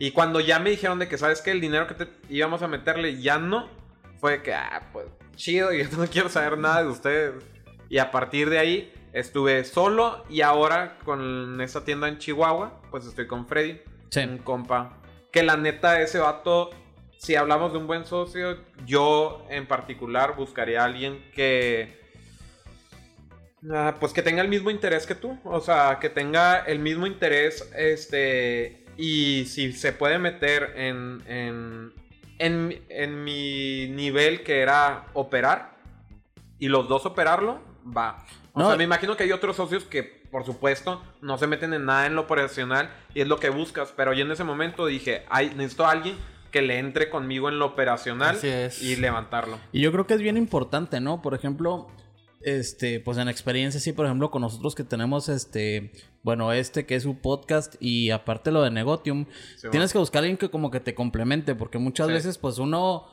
Y cuando ya me dijeron de que, ¿sabes que El dinero que te íbamos a meterle ya no. Fue que, ah, pues, chido. Yo no quiero saber nada de ustedes. Y a partir de ahí estuve solo y ahora con esta tienda en Chihuahua, pues estoy con Freddy, Sí. un compa. Que la neta, ese vato, si hablamos de un buen socio, yo en particular buscaría a alguien que... ah, pues que tenga el mismo interés que tú. O sea, que tenga el mismo interés, este... Y si se puede meter en, en, en, en mi nivel que era operar, y los dos operarlo, va. O No. sea, me imagino que hay otros socios que, por supuesto, no se meten en nada en lo operacional y es lo que buscas. Pero yo en ese momento dije, Ay, necesito a alguien que le entre conmigo en lo operacional y levantarlo. Y yo creo que es bien importante, ¿no? Por ejemplo, este, pues en experiencia, sí, por ejemplo, con nosotros que tenemos este, bueno, este que es un podcast y aparte lo de Negotium, Sí, tienes que buscar a alguien que como que te complemente, porque muchas Sí. veces, pues uno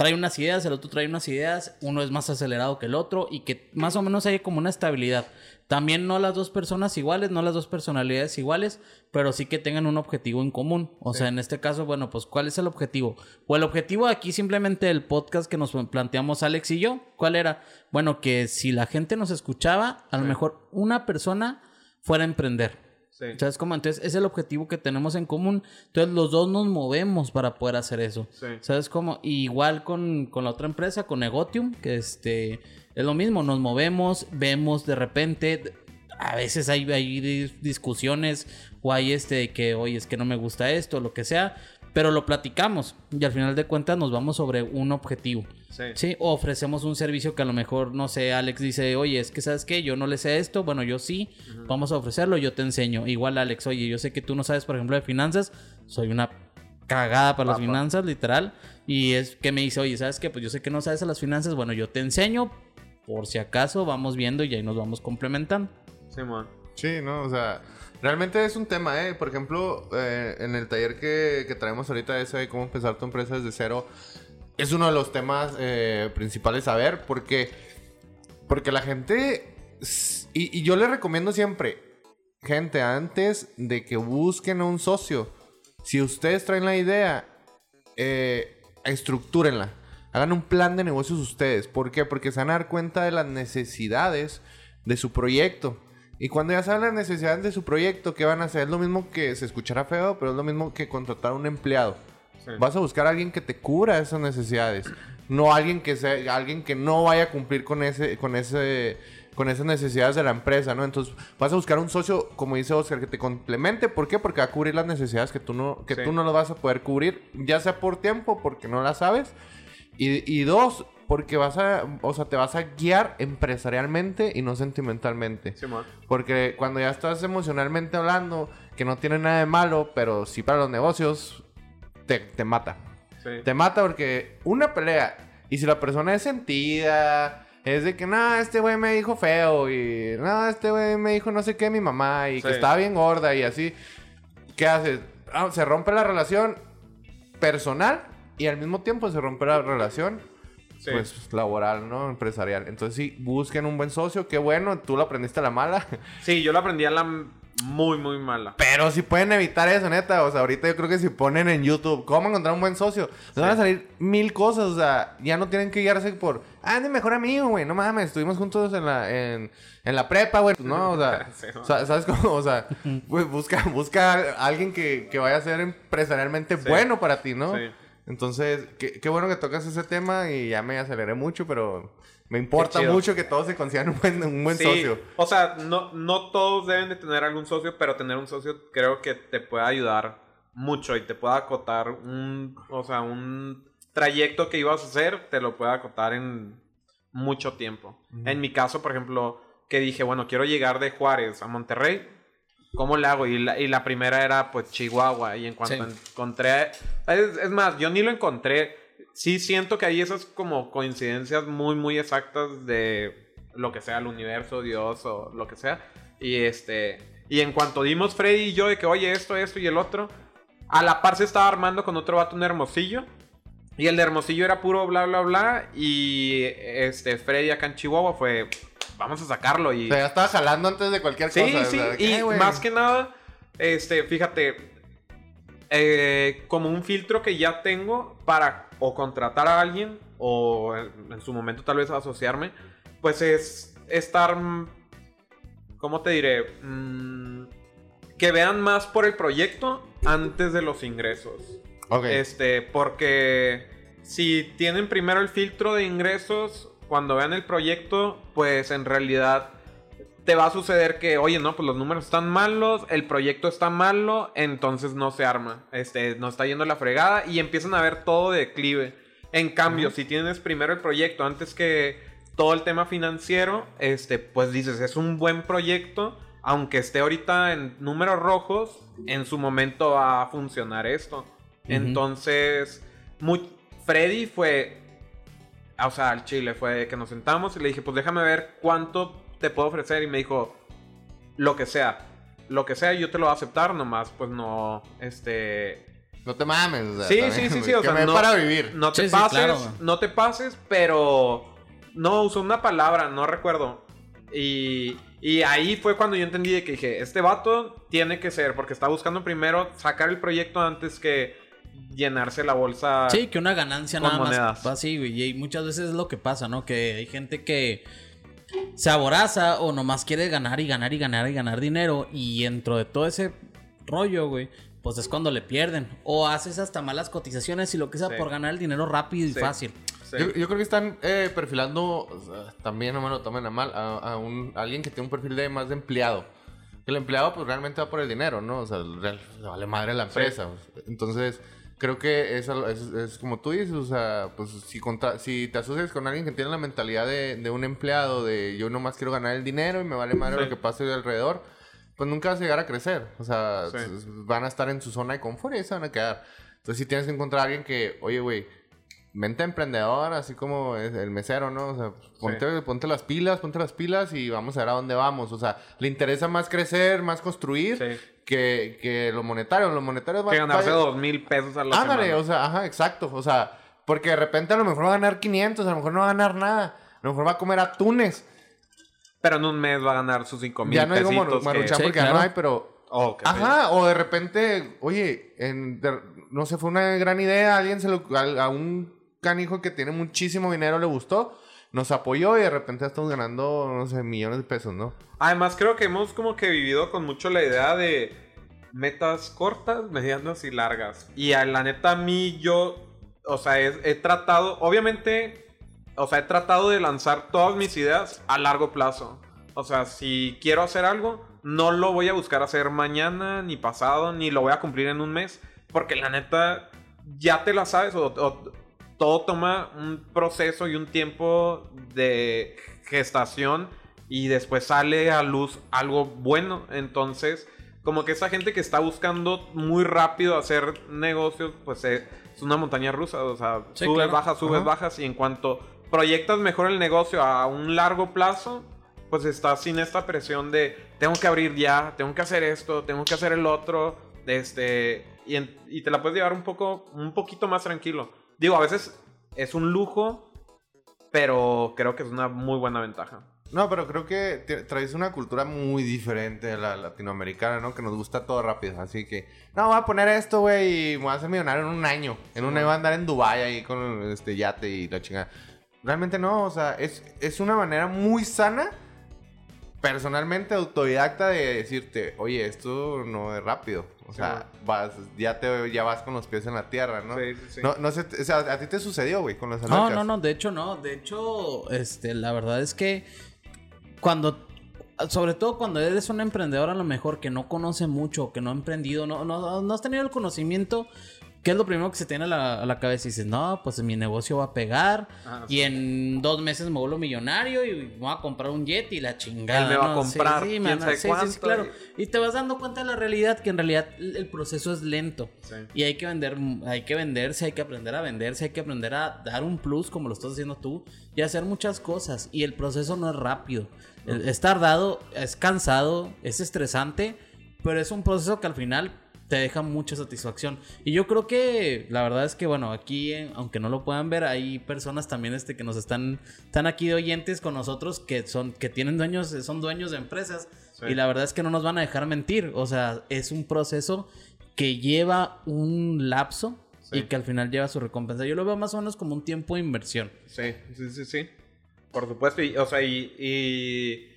trae unas ideas, el otro trae unas ideas, uno es más acelerado que el otro y que más o menos hay como una estabilidad. También no las dos personas iguales, no las dos personalidades iguales, pero sí que tengan un objetivo en común. O sea, en este caso, bueno, pues ¿cuál es el objetivo? O el objetivo aquí simplemente el podcast que nos planteamos Alex y yo, ¿cuál era? Bueno, que si la gente nos escuchaba, a lo mejor una persona fuera a emprender. Sí. ¿Sabes cómo? Entonces, es el objetivo que tenemos en común. Entonces, los dos nos movemos para poder hacer eso. Sí. ¿Sabes cómo? Y igual con, con la otra empresa, con Negotium, que este es lo mismo, nos movemos, vemos de repente, a veces hay, hay dis- discusiones o hay este que, oye, es que no me gusta esto, lo que sea, pero lo platicamos y al final de cuentas nos vamos sobre un objetivo. Sí. Sí, o ofrecemos un servicio que a lo mejor, no sé, Alex dice, oye, es que sabes qué, yo no le sé esto, bueno, yo sí, vamos a ofrecerlo, yo te enseño. Igual, Alex, oye, yo sé que tú no sabes, por ejemplo, de finanzas, soy una cagada para las finanzas, literal. Y es que me dice, oye, ¿sabes qué? Pues yo sé que no sabes de las finanzas, bueno, yo te enseño, por si acaso vamos viendo y ahí nos vamos complementando. Simón. Sí, no, o sea, realmente es un tema, ¿eh? Por ejemplo, eh, en el taller que, traemos ahorita, de cómo empezar tu empresa desde cero, es uno de los temas eh, principales a ver, porque, porque la gente, y, yo les recomiendo siempre, gente, antes de que busquen a un socio, si ustedes traen la idea, eh, estructúrenla. Hagan un plan de negocios ustedes. ¿Por qué? Porque se van a dar cuenta de las necesidades de su proyecto. Y cuando ya saben las necesidades de su proyecto, ¿qué van a hacer? Es lo mismo que se escuchará feo, pero es lo mismo que contratar a un empleado. Sí. Vas a buscar a alguien que te cubra esas necesidades. No alguien que sea, alguien que no vaya a cumplir con ese, con ese, con esas necesidades de la empresa, ¿no? Entonces, vas a buscar un socio, como dice Oscar, que te complemente. ¿Por qué? Porque va a cubrir las necesidades que tú no, que Sí. tú no lo vas a poder cubrir, ya sea por tiempo, porque no las sabes. Y, y dos, porque vas a, o sea, te vas a guiar empresarialmente y no sentimentalmente. Simón. Porque cuando ya estás emocionalmente hablando, que no tiene nada de malo, pero sí para los negocios, te, te mata. Sí. Te mata porque una pelea, y si la persona es sentida, es de que, no, este güey me dijo feo, y no, este güey me dijo no sé qué mi mamá, y que Sí. estaba bien gorda, y así. ¿Qué haces? Ah, se rompe la relación personal y al mismo tiempo se rompe la relación Sí. pues laboral, ¿no? Empresarial. Entonces sí, busquen un buen socio, qué bueno, tú lo aprendiste a la mala. Sí, yo la aprendí a la muy, muy mala. Pero si pueden evitar eso, neta. O sea, ahorita yo creo que si ponen en YouTube cómo encontrar un buen socio, les van a salir mil cosas. O sea, ya no tienen que guiarse por, ah, mi mejor amigo, güey. No mames, estuvimos juntos en la, en, en la prepa, güey. No, o sea, Sí, ¿no? o sea, ¿sabes cómo? O sea, pues busca, busca a alguien que, que vaya a ser empresarialmente Sí. bueno para ti, ¿no? Sí. Entonces, qué, qué bueno que tocas ese tema y ya me aceleré mucho, pero me importa mucho que todos se consigan un buen, un buen Sí, socio. O sea, no, no todos deben de tener algún socio, pero tener un socio creo que te puede ayudar mucho y te puede acotar un, o sea, un trayecto que ibas a hacer, te lo puede acotar en mucho tiempo. En mi caso, por ejemplo, que dije, bueno, quiero llegar de Juárez a Monterrey, ¿cómo le hago? Y la, y la primera era pues Chihuahua y en cuanto Sí. encontré, es, es más, yo ni lo encontré. Sí siento que hay esas como coincidencias muy, muy exactas de lo que sea el universo, Dios o lo que sea. Y este, y en cuanto dimos Freddy y yo de que, oye, esto, esto y el otro, a la par se estaba armando con otro vato un hermosillo. Y el de Hermosillo era puro bla, bla, bla. Y este, Freddy acá en Chihuahua fue, vamos a sacarlo. Y O sea, ya estaba jalando antes de cualquier Sí, cosa. sí, sea, y más que nada, este, fíjate, eh, como un filtro que ya tengo para o contratar a alguien o en, en su momento tal vez asociarme, pues es estar, ¿cómo te diré? Mm, que vean más por el proyecto antes de los ingresos. Ok. Este, porque si tienen primero el filtro de ingresos, cuando vean el proyecto, pues en realidad te va a suceder que, oye, no, pues los números están malos, el proyecto está malo, entonces no se arma. Este, no está yendo la fregada y empiezan a ver todo de declive. En cambio, si tienes primero el proyecto antes que todo el tema financiero, este, pues dices, es un buen proyecto, aunque esté ahorita en números rojos, en su momento va a funcionar esto. Entonces, muy, Freddy fue, o sea, al Chile fue que nos sentamos y le dije, pues déjame ver cuánto te puedo ofrecer. Y me dijo, lo que sea, lo que sea, yo te lo voy a aceptar, nomás, pues no, este, No te mames, o sea. Sí, también, sí, sí, sí, o sea, no- para vivir. no te Sí, sí, pases, claro, no te pases, pero no usó una palabra, no recuerdo. Y, y ahí fue cuando yo entendí de que dije, este vato tiene que ser, porque está buscando primero sacar el proyecto antes que llenarse la bolsa. Sí, que una ganancia Con nada monedas. más. va así, güey. Y muchas veces es lo que pasa, ¿no? Que hay gente que se aboraza o nomás quiere ganar y ganar y ganar y ganar dinero. Y dentro de todo ese rollo, güey, pues es cuando le pierden. O haces hasta malas cotizaciones y lo que sea Sí. por ganar el dinero rápido y Sí. fácil. Sí. Yo, yo creo que están eh, perfilando, o sea, también no me lo tomen a mal, a, a un, a alguien que tiene un perfil de más de empleado. El empleado pues realmente va por el dinero, ¿no? O sea, le vale madre la empresa. Entonces, creo que eso es, es como tú dices, o sea, pues si, contra- si te asocias con alguien que tiene la mentalidad de, de un empleado, de yo nomás quiero ganar el dinero y me vale madre Sí. lo que pase alrededor, pues nunca vas a llegar a crecer. O sea, Sí. van a estar en su zona de confort y ahí se van a quedar. Entonces, si tienes que encontrar a alguien que, oye, güey, mente emprendedor, así como es el mesero, ¿no? O sea, ponte, ponte las pilas, ponte las pilas y vamos a ver a dónde vamos. O sea, le interesa más crecer, más construir Sí. que, que lo monetario. Lo monetario va Que ganarse dos mil pesos a la Ándale, semana. o sea, ajá, exacto. O sea, porque de repente a lo mejor va a ganar 500, a lo mejor no va a ganar nada. A lo mejor va a comer atunes. Pero en un mes va a ganar sus cinco mil Ya no digo maru- que- maruchan porque claro. no hay, pero Oh, Ajá, o de repente, oye, en- de- no sé, fue una gran idea, alguien se lo, a, a un canijo que tiene muchísimo dinero le gustó, nos apoyó y de repente estamos ganando, no sé, millones de pesos, ¿no? Además, creo que hemos como que vivido con mucho la idea de metas cortas, medianas y largas. Y a la neta, a mí, yo, o sea, he, he tratado, obviamente, o sea, he tratado de lanzar todas mis ideas a largo plazo. O sea, si quiero hacer algo, no lo voy a buscar hacer mañana, ni pasado, ni lo voy a cumplir en un mes. Porque la neta, ya te la sabes, o, o todo toma un proceso y un tiempo de gestación y después sale a luz algo bueno. Entonces, como que esa gente que está buscando muy rápido hacer negocios, pues eh, es una montaña rusa, o sea, Sí, subes, claro. bajas, subes, Ajá. bajas y en cuanto proyectas mejor el negocio a un largo plazo, pues estás sin esta presión de tengo que abrir ya, tengo que hacer esto, tengo que hacer el otro, este, y, en- y te la puedes llevar un poco, un poquito más tranquilo. Digo, a veces es un lujo, pero creo que es una muy buena ventaja. No, pero creo que te- traes una cultura muy diferente de la latinoamericana, ¿no? Que nos gusta todo rápido. Así que, no, voy a poner esto, güey, y me voy a hacer millonario en un año. En un año voy a andar en Dubai ahí con este yate y la chingada. Realmente no, o sea, es, es una manera muy sana, personalmente autodidacta, de decirte, oye, esto no es rápido. O sea, vas, ya, te, ya vas con los pies en la tierra, ¿no? Sí, sí, sí. No, no sé, o sea, a ti te sucedió, güey, con las No, no, no, de hecho no. De hecho, este, la verdad es que cuando, sobre todo cuando eres un emprendedor a lo mejor que no conoce mucho, que no ha emprendido, no, no, no has tenido el conocimiento, ¿qué es lo primero que se tiene a la, a la cabeza? Y dices, no, pues mi negocio va a pegar Ajá, y en dos meses me vuelvo millonario y voy a comprar un jet y la chingada. Él me va a ¿no? Sí, comprar, sí, quién man, sabe sí, sí, sí, cuánto, claro. Y te vas dando cuenta de la realidad, que en realidad el proceso es lento. Sí. Y hay que vender, hay que venderse, hay que aprender a venderse, hay que aprender a dar un plus como lo estás haciendo tú y hacer muchas cosas. Y el proceso no es rápido. Es tardado, es cansado, es estresante, pero es un proceso que al final te deja mucha satisfacción. Y yo creo que la verdad es que, bueno, aquí, eh, aunque no lo puedan ver, hay personas también este, que nos están, están aquí de oyentes con nosotros que son, que tienen dueños, son dueños de empresas. Sí. Y la verdad es que no nos van a dejar mentir. O sea, es un proceso que lleva un lapso Sí. y que al final lleva su recompensa. Yo lo veo más o menos como un tiempo de inversión. Sí, sí, sí, sí. Por supuesto. Y, o sea, y, y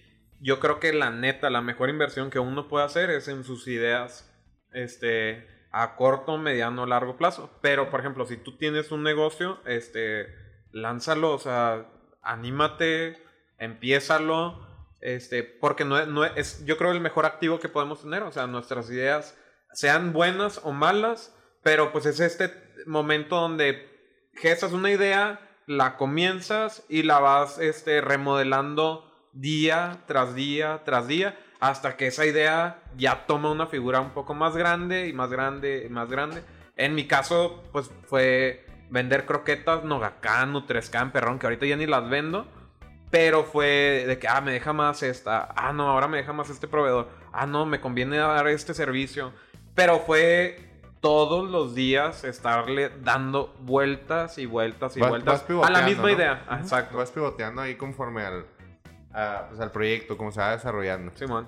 yo creo que la neta, la mejor inversión que uno puede hacer es en sus ideas, este, a corto, mediano, largo plazo. Pero, por ejemplo, si tú tienes un negocio, este, lánzalo, o sea, anímate, empiézalo, este, porque no, no es, yo creo el mejor activo que podemos tener, o sea, nuestras ideas, sean buenas o malas, pero pues es este momento donde gestas una idea, la comienzas y la vas este, remodelando día tras día tras día hasta que esa idea ya toma una figura un poco más grande y más grande y más grande. En mi caso, pues fue vender croquetas Nogacán, Nutrescan, Perrón, que ahorita ya ni las vendo. Pero fue de que, ah, me deja más esta. Ah, no, ahora me deja más este proveedor. Ah, no, me conviene dar este servicio. Pero fue todos los días estarle dando vueltas y vueltas y Vas- vueltas vas a la misma ¿no? idea. Exacto. Vas pivoteando ahí conforme al, a, pues, al proyecto, como se va desarrollando. Simón.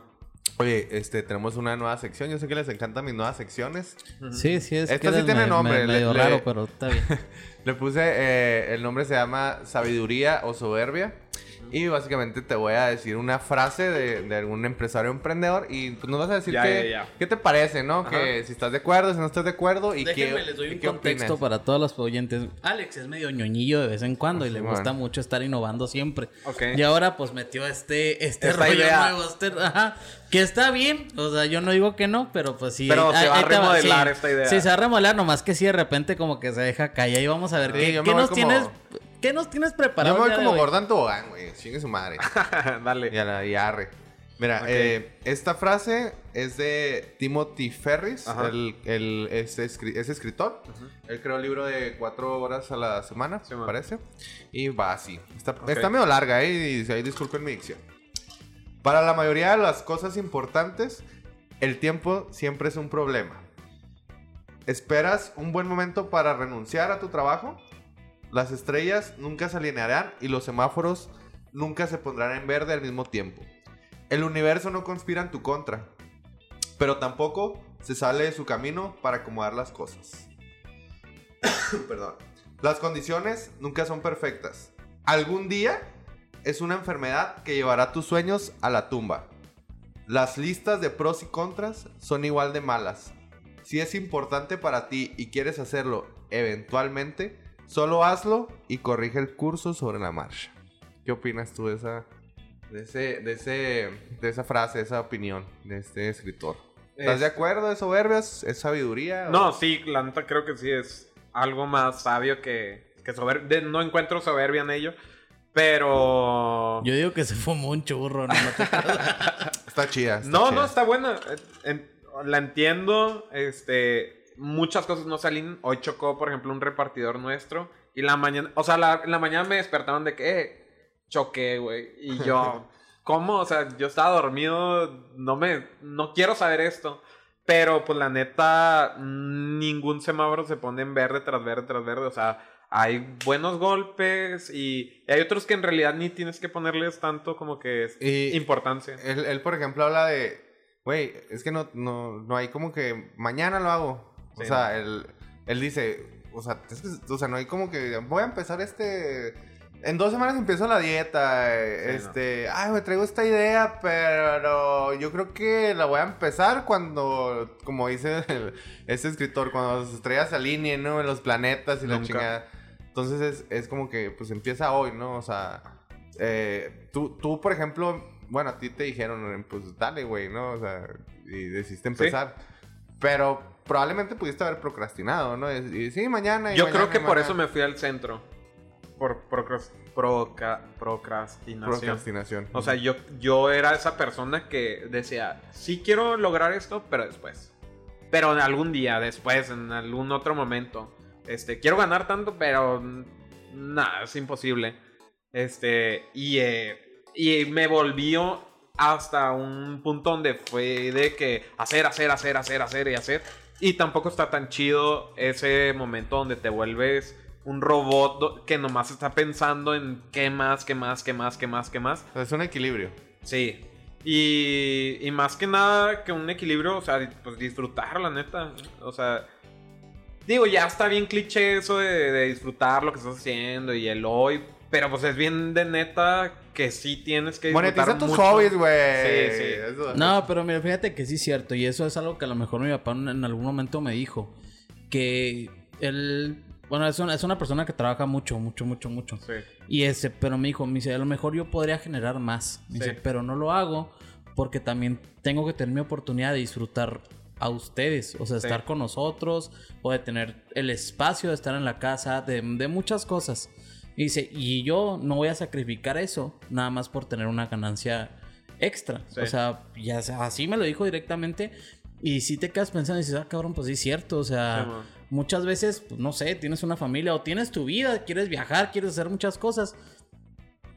Oye, este, tenemos una nueva sección. Yo sé que les encantan mis nuevas secciones. Sí, sí, es Esta que sí tiene me- nombre, me- le- medio le- raro, pero está bien. Le puse, eh, el nombre se llama Sabiduría o Soberbia. Y básicamente te voy a decir una frase de, de algún empresario o emprendedor y pues nos vas a decir Ya, qué, ya, ya. qué te parece, ¿no? Ajá. Que si estás de acuerdo, si no estás de acuerdo y Déjenme, qué les doy un qué contexto opinas. para todos los oyentes. Alex es medio ñoñillo de vez en cuando y Ah, le gusta mucho estar innovando siempre. Y ahora pues metió este, este Esta rollo idea. nuevo, este- ajá, que está bien, o sea, yo no digo que no, pero pues sí. Pero se va a remodelar sí. esta idea. Sí, se va a remodelar, nomás que sí de repente como que se deja caer y vamos a ver Sí, qué, qué nos como- tienes, qué nos tienes Yo preparado. me voy como hoy? Gordon Tobogán, güey. Chingue su madre. Dale. Y, a la, y arre. Mira, eh, esta frase es de Timothy Ferris, Ajá. el, el- es, escri- es escritor. Él creó el libro de cuatro horas a la semana, Sí, me man. parece. Y va así. Está, medio larga, ¿eh? Y dice, ahí disculpen mi dicción. Para la mayoría de las cosas importantes, el tiempo siempre es un problema. ¿Esperas un buen momento para renunciar a tu trabajo? Las estrellas nunca se alinearán y los semáforos nunca se pondrán en verde al mismo tiempo. El universo no conspira en tu contra, pero tampoco se sale de su camino para acomodar las cosas. Perdón. Las condiciones nunca son perfectas. Algún día es una enfermedad que llevará tus sueños a la tumba. Las listas de pros y contras son igual de malas. Si es importante para ti y quieres hacerlo eventualmente, solo hazlo y corrige el curso sobre la marcha. ¿Qué opinas tú de esa, de ese, de ese, de esa frase, de esa opinión de este escritor? ¿Estás Es- de acuerdo? ¿Es soberbia? ¿Es, sabiduría? No, sí, la neta creo que sí es algo más sabio que, que soberbia. No encuentro soberbia en ello. Pero. Yo digo que se fumó un churro, no, No te creas. Está chida. está no, chida. no, está buena. Eh, la entiendo. Este. Muchas cosas no salen. Hoy chocó, por ejemplo, un repartidor nuestro. Y la mañana, o sea, la, la mañana me despertaron de que eh, choqué, güey. Y yo, ¿cómo? O sea, yo estaba dormido, no me, no quiero saber esto. Pero pues la neta, ningún semáforo se pone en verde tras verde tras verde. O sea, hay buenos golpes y, hay otros que en realidad ni tienes que ponerles tanto como que es importancia. Él, él, por ejemplo, habla de, güey, es que no, no, no hay como que mañana lo hago. O sea, él, él dice, o sea, es que, o sea, no hay como que voy a empezar este en dos semanas empiezo la dieta. este, ay, me traigo esta idea, pero yo creo que la voy a empezar cuando, como dice este escritor, cuando las estrellas se alineen, ¿no? En los planetas y la chingada. Entonces es, es, como que, pues empieza hoy, ¿no? O sea, eh, tú, tú, por ejemplo, bueno, a ti te dijeron, pues dale, güey, ¿no? O sea, y decidiste empezar. Pero probablemente pudiste haber procrastinado, ¿no? Y, sí, mañana. Y Yo creo que por eso me fui al centro por procrastinación. Procrastinación. O sea, yo, yo era esa persona que decía, sí quiero lograr esto, pero después. Pero en algún día, después, en algún otro momento. Este, quiero ganar tanto, pero nada, es imposible. Este, y, eh, y me volvió hasta un punto donde fue de que hacer, hacer, hacer, hacer, hacer y hacer. Y tampoco está tan chido ese momento donde te vuelves un robot que nomás está pensando en qué más, qué más, qué más, qué más, qué más. Es un equilibrio. Sí. Y, y más que nada que un equilibrio, o sea, pues disfrutar, la neta. O sea, digo, ya está bien cliché eso de, disfrutar lo que estás haciendo y el hoy. Pero pues es bien de neta que sí tienes que disfrutar Monetiza tus hobbies, güey. Sí, sí. No, pero mira, fíjate que sí es cierto. Y eso es algo que a lo mejor mi papá en algún momento me dijo. Que él bueno, es una, es una persona que trabaja mucho, mucho, mucho, mucho. Sí. Y ese, pero me dijo, me dice, a lo mejor yo podría generar más. dice, pero no lo hago porque también tengo que tener mi oportunidad de disfrutar a ustedes, o sea, estar con nosotros, o de tener el espacio de estar en la casa, de, de muchas cosas. Y dice, y yo no voy a sacrificar eso nada más por tener una ganancia extra. O sea, ya así me lo dijo directamente. Y si te quedas pensando y dices, ah, cabrón, pues sí es cierto. O sea, muchas veces, pues, no sé, tienes una familia o tienes tu vida, quieres viajar, quieres hacer muchas cosas.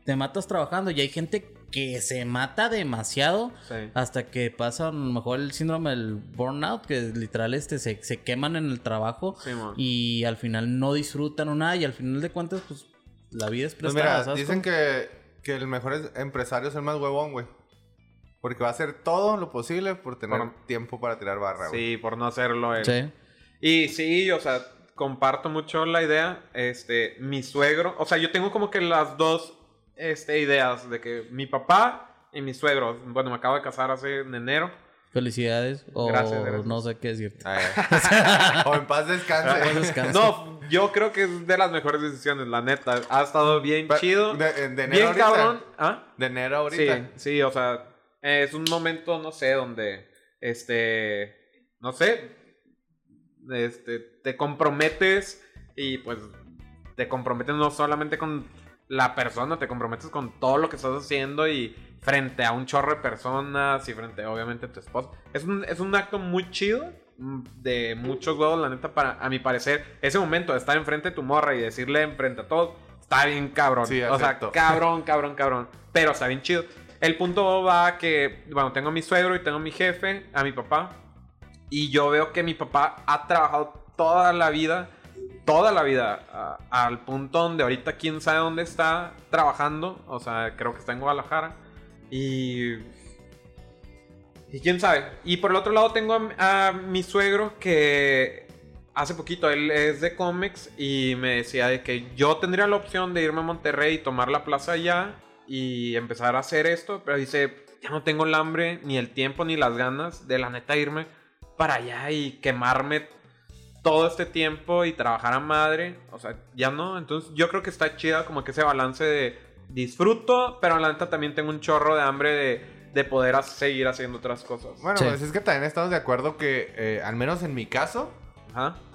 Te matas trabajando y hay gente que se mata demasiado hasta que pasa a lo mejor el síndrome del burnout, que literal este se, se queman en el trabajo y al final no disfrutan o nada y al final de cuentas, pues la vida es pues prestada. dicen que, que el mejor empresario es el más huevón, güey. Porque va a hacer todo lo posible por tener tiempo para tirar barra, güey. Sí, por no hacerlo él. Sí. Y sí, o sea, comparto mucho la idea. Este, mi suegro, o sea, yo tengo como que las dos este, ideas de que mi papá y mi suegro, bueno, me acabo de casar hace en enero. Felicidades. O gracias, no sé qué decirte. Ah, o en paz descanse. No, yo creo que es de las mejores decisiones, la neta. Ha estado bien chido. De, enero bien cabrón. ¿Ah? De enero ahorita. Sí, sí, o sea, es un momento, no sé, donde, este, no sé, este, te comprometes y pues te comprometes no solamente con la persona, te comprometes con todo lo que estás haciendo y frente a un chorro de personas y frente obviamente a tu esposa. Es un, es un acto muy chido mm, de muchos huevos, la neta, para, a mi parecer, ese momento de estar enfrente de tu morra y decirle enfrente a todos, está bien cabrón. o sea, cabrón, cabrón, cabrón. Pero está bien chido. El punto va que, bueno, tengo a mi suegro y tengo a mi jefe, a mi papá. Y yo veo que mi papá ha trabajado toda la vida, toda la vida, al punto donde ahorita quién sabe dónde está trabajando. O sea, creo que está en Guadalajara. Y... Y quién sabe. Y por el otro lado tengo a, a mi suegro que hace poquito, él es de cómics y me decía de que yo tendría la opción de irme a Monterrey y tomar la plaza allá y empezar a hacer esto, pero dice, ya no tengo el hambre, ni el tiempo, ni las ganas de la neta irme para allá y quemarme todo este tiempo y trabajar a madre. O sea, ya no. Entonces yo creo que está chida como que ese balance de disfruto, pero la neta también tengo un chorro de hambre de, poder seguir haciendo otras cosas. Bueno, pues es que también estamos de acuerdo que, eh, al menos en mi caso,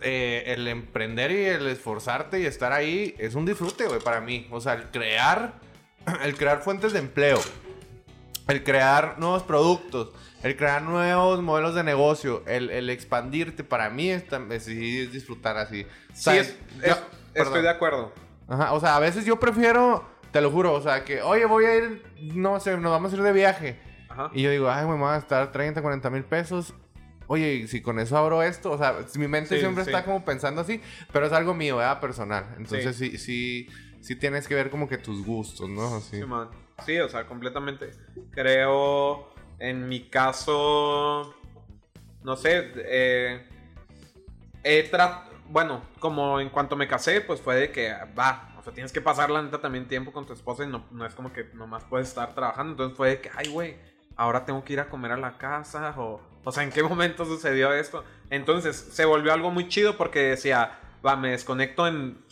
eh, el emprender y el esforzarte y estar ahí es un disfrute, güey, para mí. O sea, el crear, el crear fuentes de empleo el crear nuevos productos, el crear nuevos modelos de negocio, el, el expandirte, para mí es, es- es disfrutar así. Sí, Yo- estoy de acuerdo. Ajá, o sea, a veces yo prefiero, te lo juro, o sea, que, oye, voy a ir, no sé, nos vamos a ir de viaje. Ajá. Y yo digo, ay, me van a gastar 30, 40 mil pesos. Oye, y si con eso abro esto, o sea, mi mente Sí, siempre sí. está como pensando así, pero es algo mío, ¿verdad? Personal. Entonces sí, sí, sí, tienes que ver como que tus gustos, ¿no? Así. Sí, man. Sí, o sea, completamente. Creo, en mi caso, no sé, eh, he tra- bueno, como en cuanto me casé, pues fue de que, va, o sea, tienes que pasar la neta también tiempo con tu esposa y no, no es como que nomás puedes estar trabajando. Entonces fue de que, ay, güey, ahora tengo que ir a comer a la casa o, o sea, ¿en qué momento sucedió esto? Entonces se volvió algo muy chido porque decía, va, me desconecto en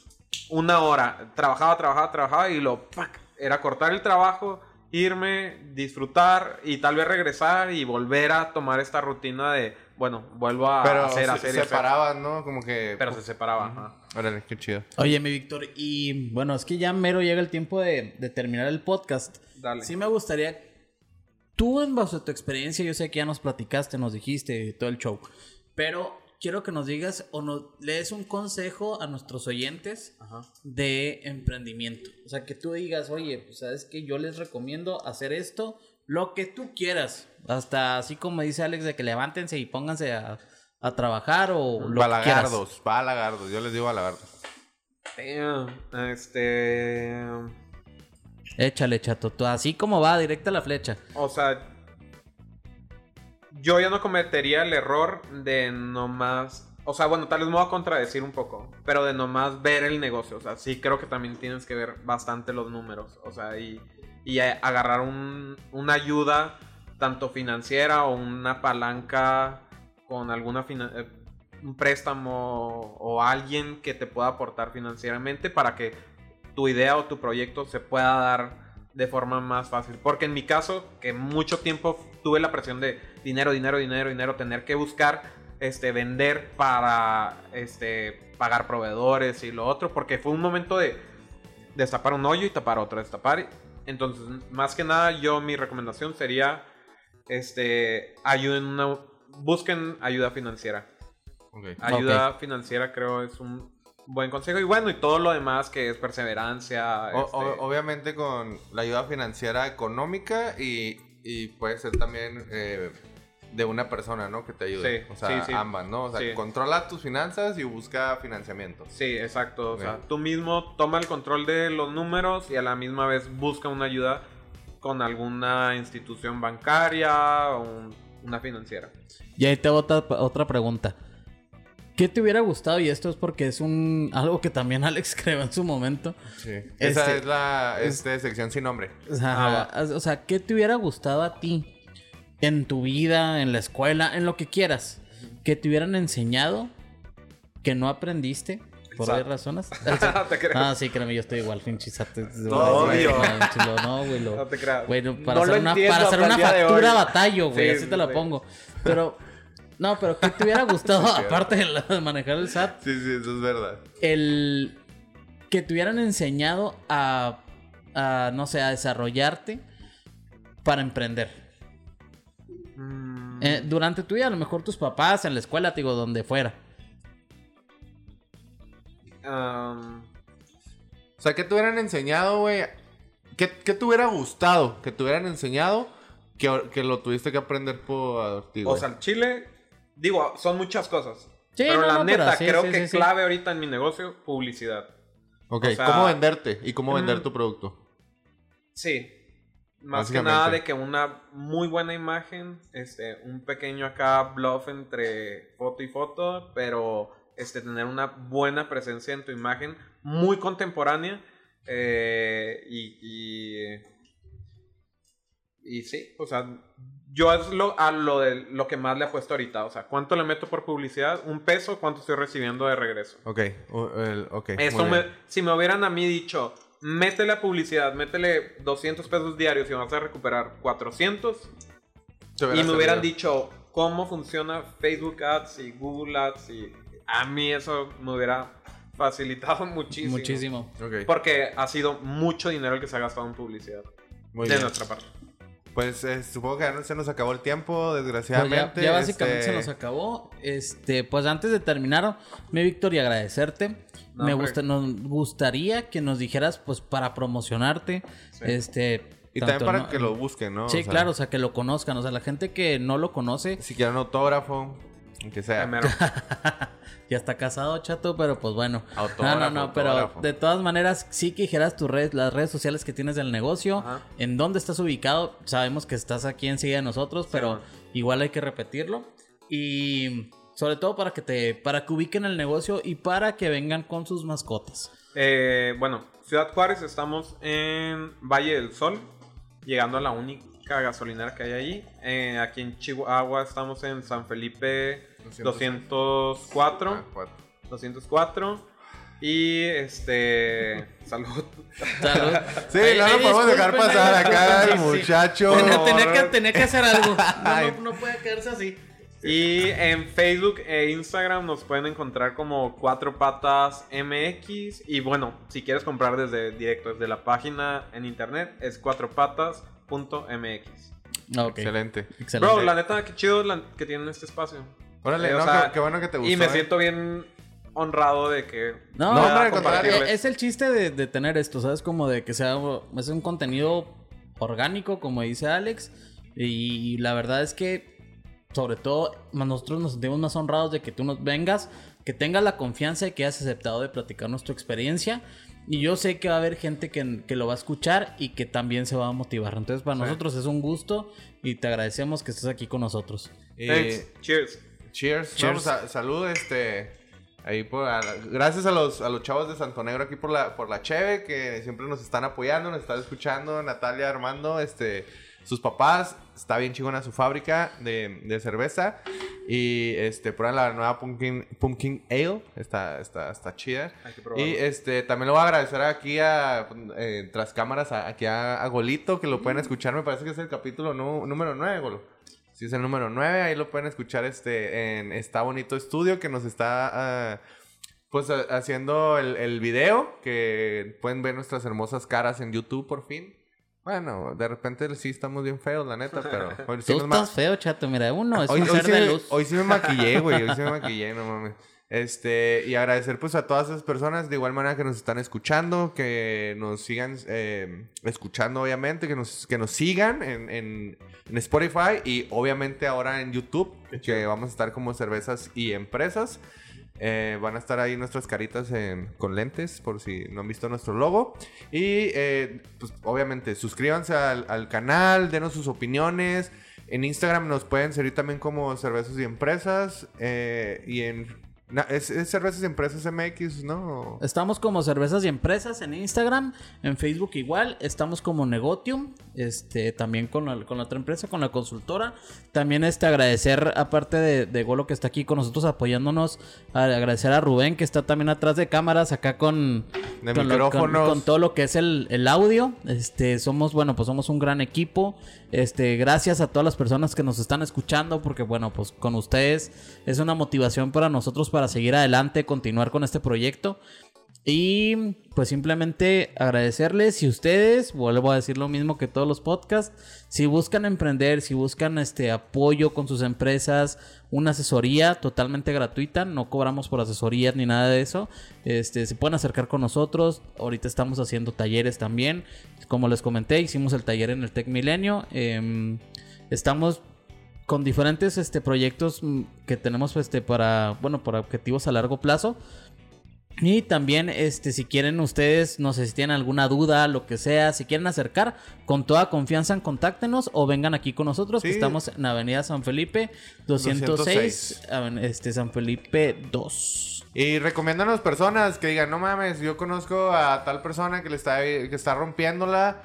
una hora. Trabajaba, trabajaba, trabajaba y lo, ¡pac! era cortar el trabajo, irme, disfrutar y tal vez regresar y volver a tomar esta rutina de, bueno, vuelvo a Pero hacer, se, hacer hacer. separaban, ¿no? Como que... Pero se separaba, ajá. Órale, qué chido. Oye, mi Víctor, y bueno, es que ya mero llega el tiempo de, de terminar el podcast. Dale. Sí me gustaría, tú en base a tu experiencia, yo sé que ya nos platicaste, nos dijiste todo el show, pero quiero que nos digas o nos lees un consejo a nuestros oyentes Ajá. de emprendimiento. O sea, que tú digas, oye, pues sabes que yo les recomiendo hacer esto, lo que tú quieras. Hasta así como dice Alex, de que levántense y pónganse a, a trabajar o lo que quieras. Balagardos, balagardos. Yo les digo balagardos. Damn, Este. Échale, chato. tú, Así como va, directa a la flecha. O sea. Yo ya no cometería el error de nomás. O sea, bueno, tal vez me voy a contradecir un poco. Pero de nomás ver el negocio. O sea, sí creo que también tienes que ver bastante los números. O sea, y, y agarrar un- una ayuda, tanto financiera o una palanca con alguna eh, un préstamo o alguien que te pueda aportar financieramente para que tu idea o tu proyecto se pueda dar de forma más fácil. Porque en mi caso, que mucho tiempo tuve la presión de dinero, dinero, dinero, dinero, tener que buscar, este, vender para, este, pagar proveedores y lo otro, porque fue un momento de destapar un hoyo y tapar otro, destapar. Entonces, más que nada, yo mi recomendación sería, este, ayuden una, busquen ayuda financiera. Ayuda financiera creo es un buen consejo. Y bueno, y todo lo demás que es perseverancia. O- este, o- obviamente con la ayuda financiera económica y, y puede ser también eh, de una persona, ¿no? Que te ayude. Sí, o sea, sí, sí. ambas, ¿no? O sea, Sí. controla tus finanzas y busca financiamiento. Sí, exacto. O sea, tú mismo toma el control de los números y a la misma vez busca una ayuda con alguna institución bancaria o un- una financiera. Y ahí te hago otra, otra pregunta. ¿Qué te hubiera gustado? Y esto es porque es un algo que también Alex creó en su momento. Sí. Esa Este- es la este, sección sin nombre. O sea, o sea, ¿qué te hubiera gustado a ti en tu vida, en la escuela, en lo que quieras? Que te hubieran enseñado que no aprendiste por varias razones. Te creo. Ah, sí, créeme, yo estoy igual, pinchizato. Obvio. No, güey, No te creas. Güey, no, para No hacer una, para hacer una factura batallo, güey, Sí, así sí, te la pongo. Pero, no, pero ¿qué te hubiera gustado, aparte de manejar el SAT? Sí, sí, eso es verdad. El que te hubieran enseñado a, a, no sé, a desarrollarte para emprender. Mm, Eh, durante tu vida, a lo mejor tus papás, en la escuela, te digo, donde fuera. um, O sea, ¿qué te hubieran enseñado, güey? ¿Qué, ¿Qué te hubiera gustado que te hubieran enseñado que, que lo tuviste que aprender por ti, o sea, el chile, digo, son muchas cosas. Sí, pero no, la no, pero neta, sí, creo sí, que sí, sí. clave ahorita en mi negocio, publicidad. ok, o sea- ¿cómo venderte? ¿Y cómo vender Mm. tu producto? Sí. Más que nada de que una muy buena imagen, este, un pequeño acá bluff entre foto y foto, pero este, tener una buena presencia en tu imagen, muy contemporánea. eh, y, y, y sí, o sea, yo es lo, a lo, de, lo que más le apuesto ahorita. O sea, ¿cuánto le meto por publicidad? Un peso, ¿cuánto estoy recibiendo de regreso? Ok, o- el- ok. Eso me, si me hubieran a mí dicho, métele a publicidad, métele 200 pesos diarios y vas a recuperar 400. Te Y me hubieran dicho cómo funciona Facebook Ads y Google Ads y a mí eso me hubiera facilitado muchísimo. Muchísimo. Ok, Porque ha sido mucho dinero el que se ha gastado en publicidad muy de bien. nuestra parte. Pues eh, supongo que ya se nos acabó el tiempo, Pues desgraciadamente. ya, ya básicamente este, se nos acabó. Este, pues antes de terminar, mi Víctor, y agradecerte. No, me gusta, nos gustaría que nos dijeras, pues, para promocionarte. Sí. Este. Y tanto, también para ¿no? que lo busquen, ¿no? Sí, O sea, claro, o sea, que lo conozcan. O sea, la gente que no lo conoce, Si quieren autógrafo, aunque sea. Primero. ya está casado, chato, pero pues bueno. Autógrafo, no, no, no, pero de todas maneras, sí que dijeras tus redes, las redes sociales que tienes del negocio, Ajá. en dónde estás ubicado. Sabemos que estás aquí enseguida de nosotros, pero igual hay que repetirlo. Y sobre todo para que te, para que ubiquen el negocio y para que vengan con sus mascotas. Eh, bueno, Ciudad Juárez, estamos en Valle del Sol, llegando a la única gasolinera que hay ahí. Eh, aquí en Chihuahua estamos en San Felipe 204. Ah, cuatro. 204. Y este. Salud. Salud. Sí, Ay, no ay, lo podemos dejar pasar acá el sí. muchacho. Tenía, tenía que, tenía que hacer algo. No, Ay. no, no puede quedarse así. Y en Facebook e Instagram nos pueden encontrar como Cuatro Patas MX. Y bueno, si quieres comprar desde directo desde la página en internet, es cuatropatas.mx. Ah, Ok, Excelente. excelente. Bro, la neta, qué chido la- que tienen este espacio. Órale, Eh, o no, sea, qué, qué bueno que te gustó. Y me eh. siento bien honrado de que. No, No, hombre, al contrario. Es el chiste de, de tener esto, ¿sabes? Como de que sea es un contenido orgánico, como dice Alex. Y la verdad es que, sobre todo, nosotros nos sentimos más honrados de que tú nos vengas, que tengas la confianza y que hayas aceptado de platicarnos tu experiencia. Y yo sé que va a haber gente que, que lo va a escuchar y que también se va a motivar. Entonces, para Sí. nosotros es un gusto y te agradecemos que estés aquí con nosotros. Thanks. Cheers. Cheers. Cheers. Vamos a, salud, este. Ahí por, a- gracias a los, a los chavos de Santo Negro aquí por la, por la Cheve, que siempre nos están apoyando, nos están escuchando. Natalia, Armando, este, sus papás. Está bien chingona su fábrica de, de cerveza. Y este, ahí la nueva Pumpkin, Pumpkin Ale. Está, está, está chida. Hay que probarlo. Y este, también lo voy a agradecer aquí a, eh, tras cámaras, a- aquí a, a Golito, que lo pueden escuchar. Me parece que es el capítulo número 9, Golo. Sí, es el número 9. Ahí lo pueden escuchar este, en Está Bonito Estudio, que nos está ah, pues ha- haciendo el, el video. Que pueden ver nuestras hermosas caras en YouTube por fin. Bueno, de repente sí estamos bien feos, la neta, pero hoy sí Tú nos ma- estás feo, chato. Mira, uno es hoy, un hoy ser sí de me, luz. hoy sí me maquillé, güey. Hoy sí me maquillé, no mames. Este, y agradecer pues a todas esas personas de igual manera que nos están escuchando, que nos sigan eh, escuchando obviamente, que nos, que nos sigan en, en, en Spotify y obviamente ahora en YouTube, que vamos a estar como cervezas y empresas. Eh, van a estar ahí nuestras caritas en- con lentes, por si no han visto nuestro logo. Y eh, pues obviamente suscríbanse al, al canal, denos sus opiniones. En Instagram nos pueden seguir también como Cervezas y Empresas. eh, y en... na- es, es Cervezas y Empresas MX, ¿no? Estamos como Cervezas y Empresas en Instagram, en Facebook igual, estamos como Negotium, este, también con la, con la otra empresa, con la consultora. También este, agradecer, aparte de, de Golo que está aquí con nosotros apoyándonos, a- agradecer a Rubén que está también atrás de cámaras, acá con, De con, lo- con- todo lo que es el, el audio. Este, somos, bueno, pues somos un gran equipo. Este, gracias a todas las personas que nos están escuchando, porque bueno, pues con ustedes es una motivación para nosotros para seguir adelante, continuar con este proyecto. Y pues simplemente agradecerles. Si ustedes, vuelvo a decir lo mismo que todos los podcasts, si buscan emprender, si buscan este apoyo con sus empresas, una asesoría totalmente gratuita, no cobramos por asesorías ni nada de eso, este se pueden acercar con nosotros, ahorita estamos haciendo talleres también, como les comenté, hicimos el taller en el Tech Milenio, em, estamos con diferentes este, proyectos mm, que tenemos este, para, bueno, para objetivos a largo plazo. Y también, este, si quieren ustedes, no sé si tienen alguna duda, lo que sea, si quieren acercar, con toda confianza, contáctenos o vengan aquí con nosotros, que Sí. estamos en Avenida San Felipe 206, 206. aven- este, San Felipe 2. Y recomiéndanos personas que digan, no mames, yo conozco a tal persona que le está, que está rompiéndola.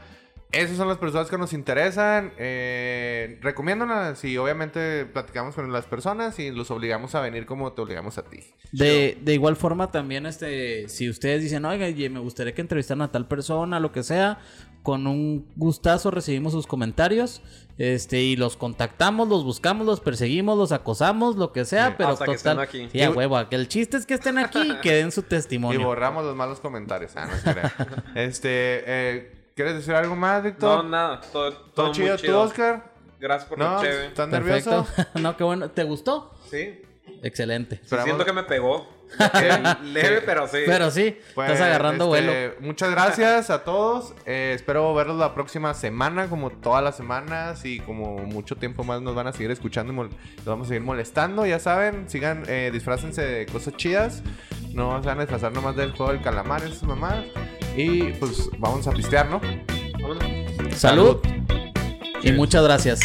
Esas son las personas que nos interesan. Eh, recomiéndanos y obviamente platicamos con las personas y los obligamos a venir como te obligamos a ti. De, de igual forma también, este, si ustedes dicen, oiga, me gustaría que entrevistaran a tal persona, lo que sea, con un gustazo recibimos sus comentarios, este, y los contactamos, los buscamos, los perseguimos, los acosamos, lo que sea, Sí, pero hasta que total, estén aquí. sí, a huevo, que el chiste es que estén aquí y que den su Y testimonio. borramos los malos comentarios. Ah, no se este, eh, ¿Quieres decir algo más, Víctor? No, nada. Todo, todo, ¿Todo muy chido tú, Oscar? Gracias por ¿No? ¿Estás nervioso? No, qué bueno. ¿Te gustó? Sí. Excelente. Sí, Siento que me pegó. Leve, pero sí. Pero sí, Pues, estás agarrando este, vuelo. Muchas gracias a todos. Eh, espero verlos la próxima semana, como todas las semanas. Y como mucho tiempo más nos van a seguir escuchando y nos vamos a seguir molestando. Ya saben, sigan, eh, disfrácense de cosas chidas. No se van a disfrazar nomás del juego del calamar, esas mamás. Y pues vamos a pistear, ¿no? Vámonos. Salud. Y muchas gracias.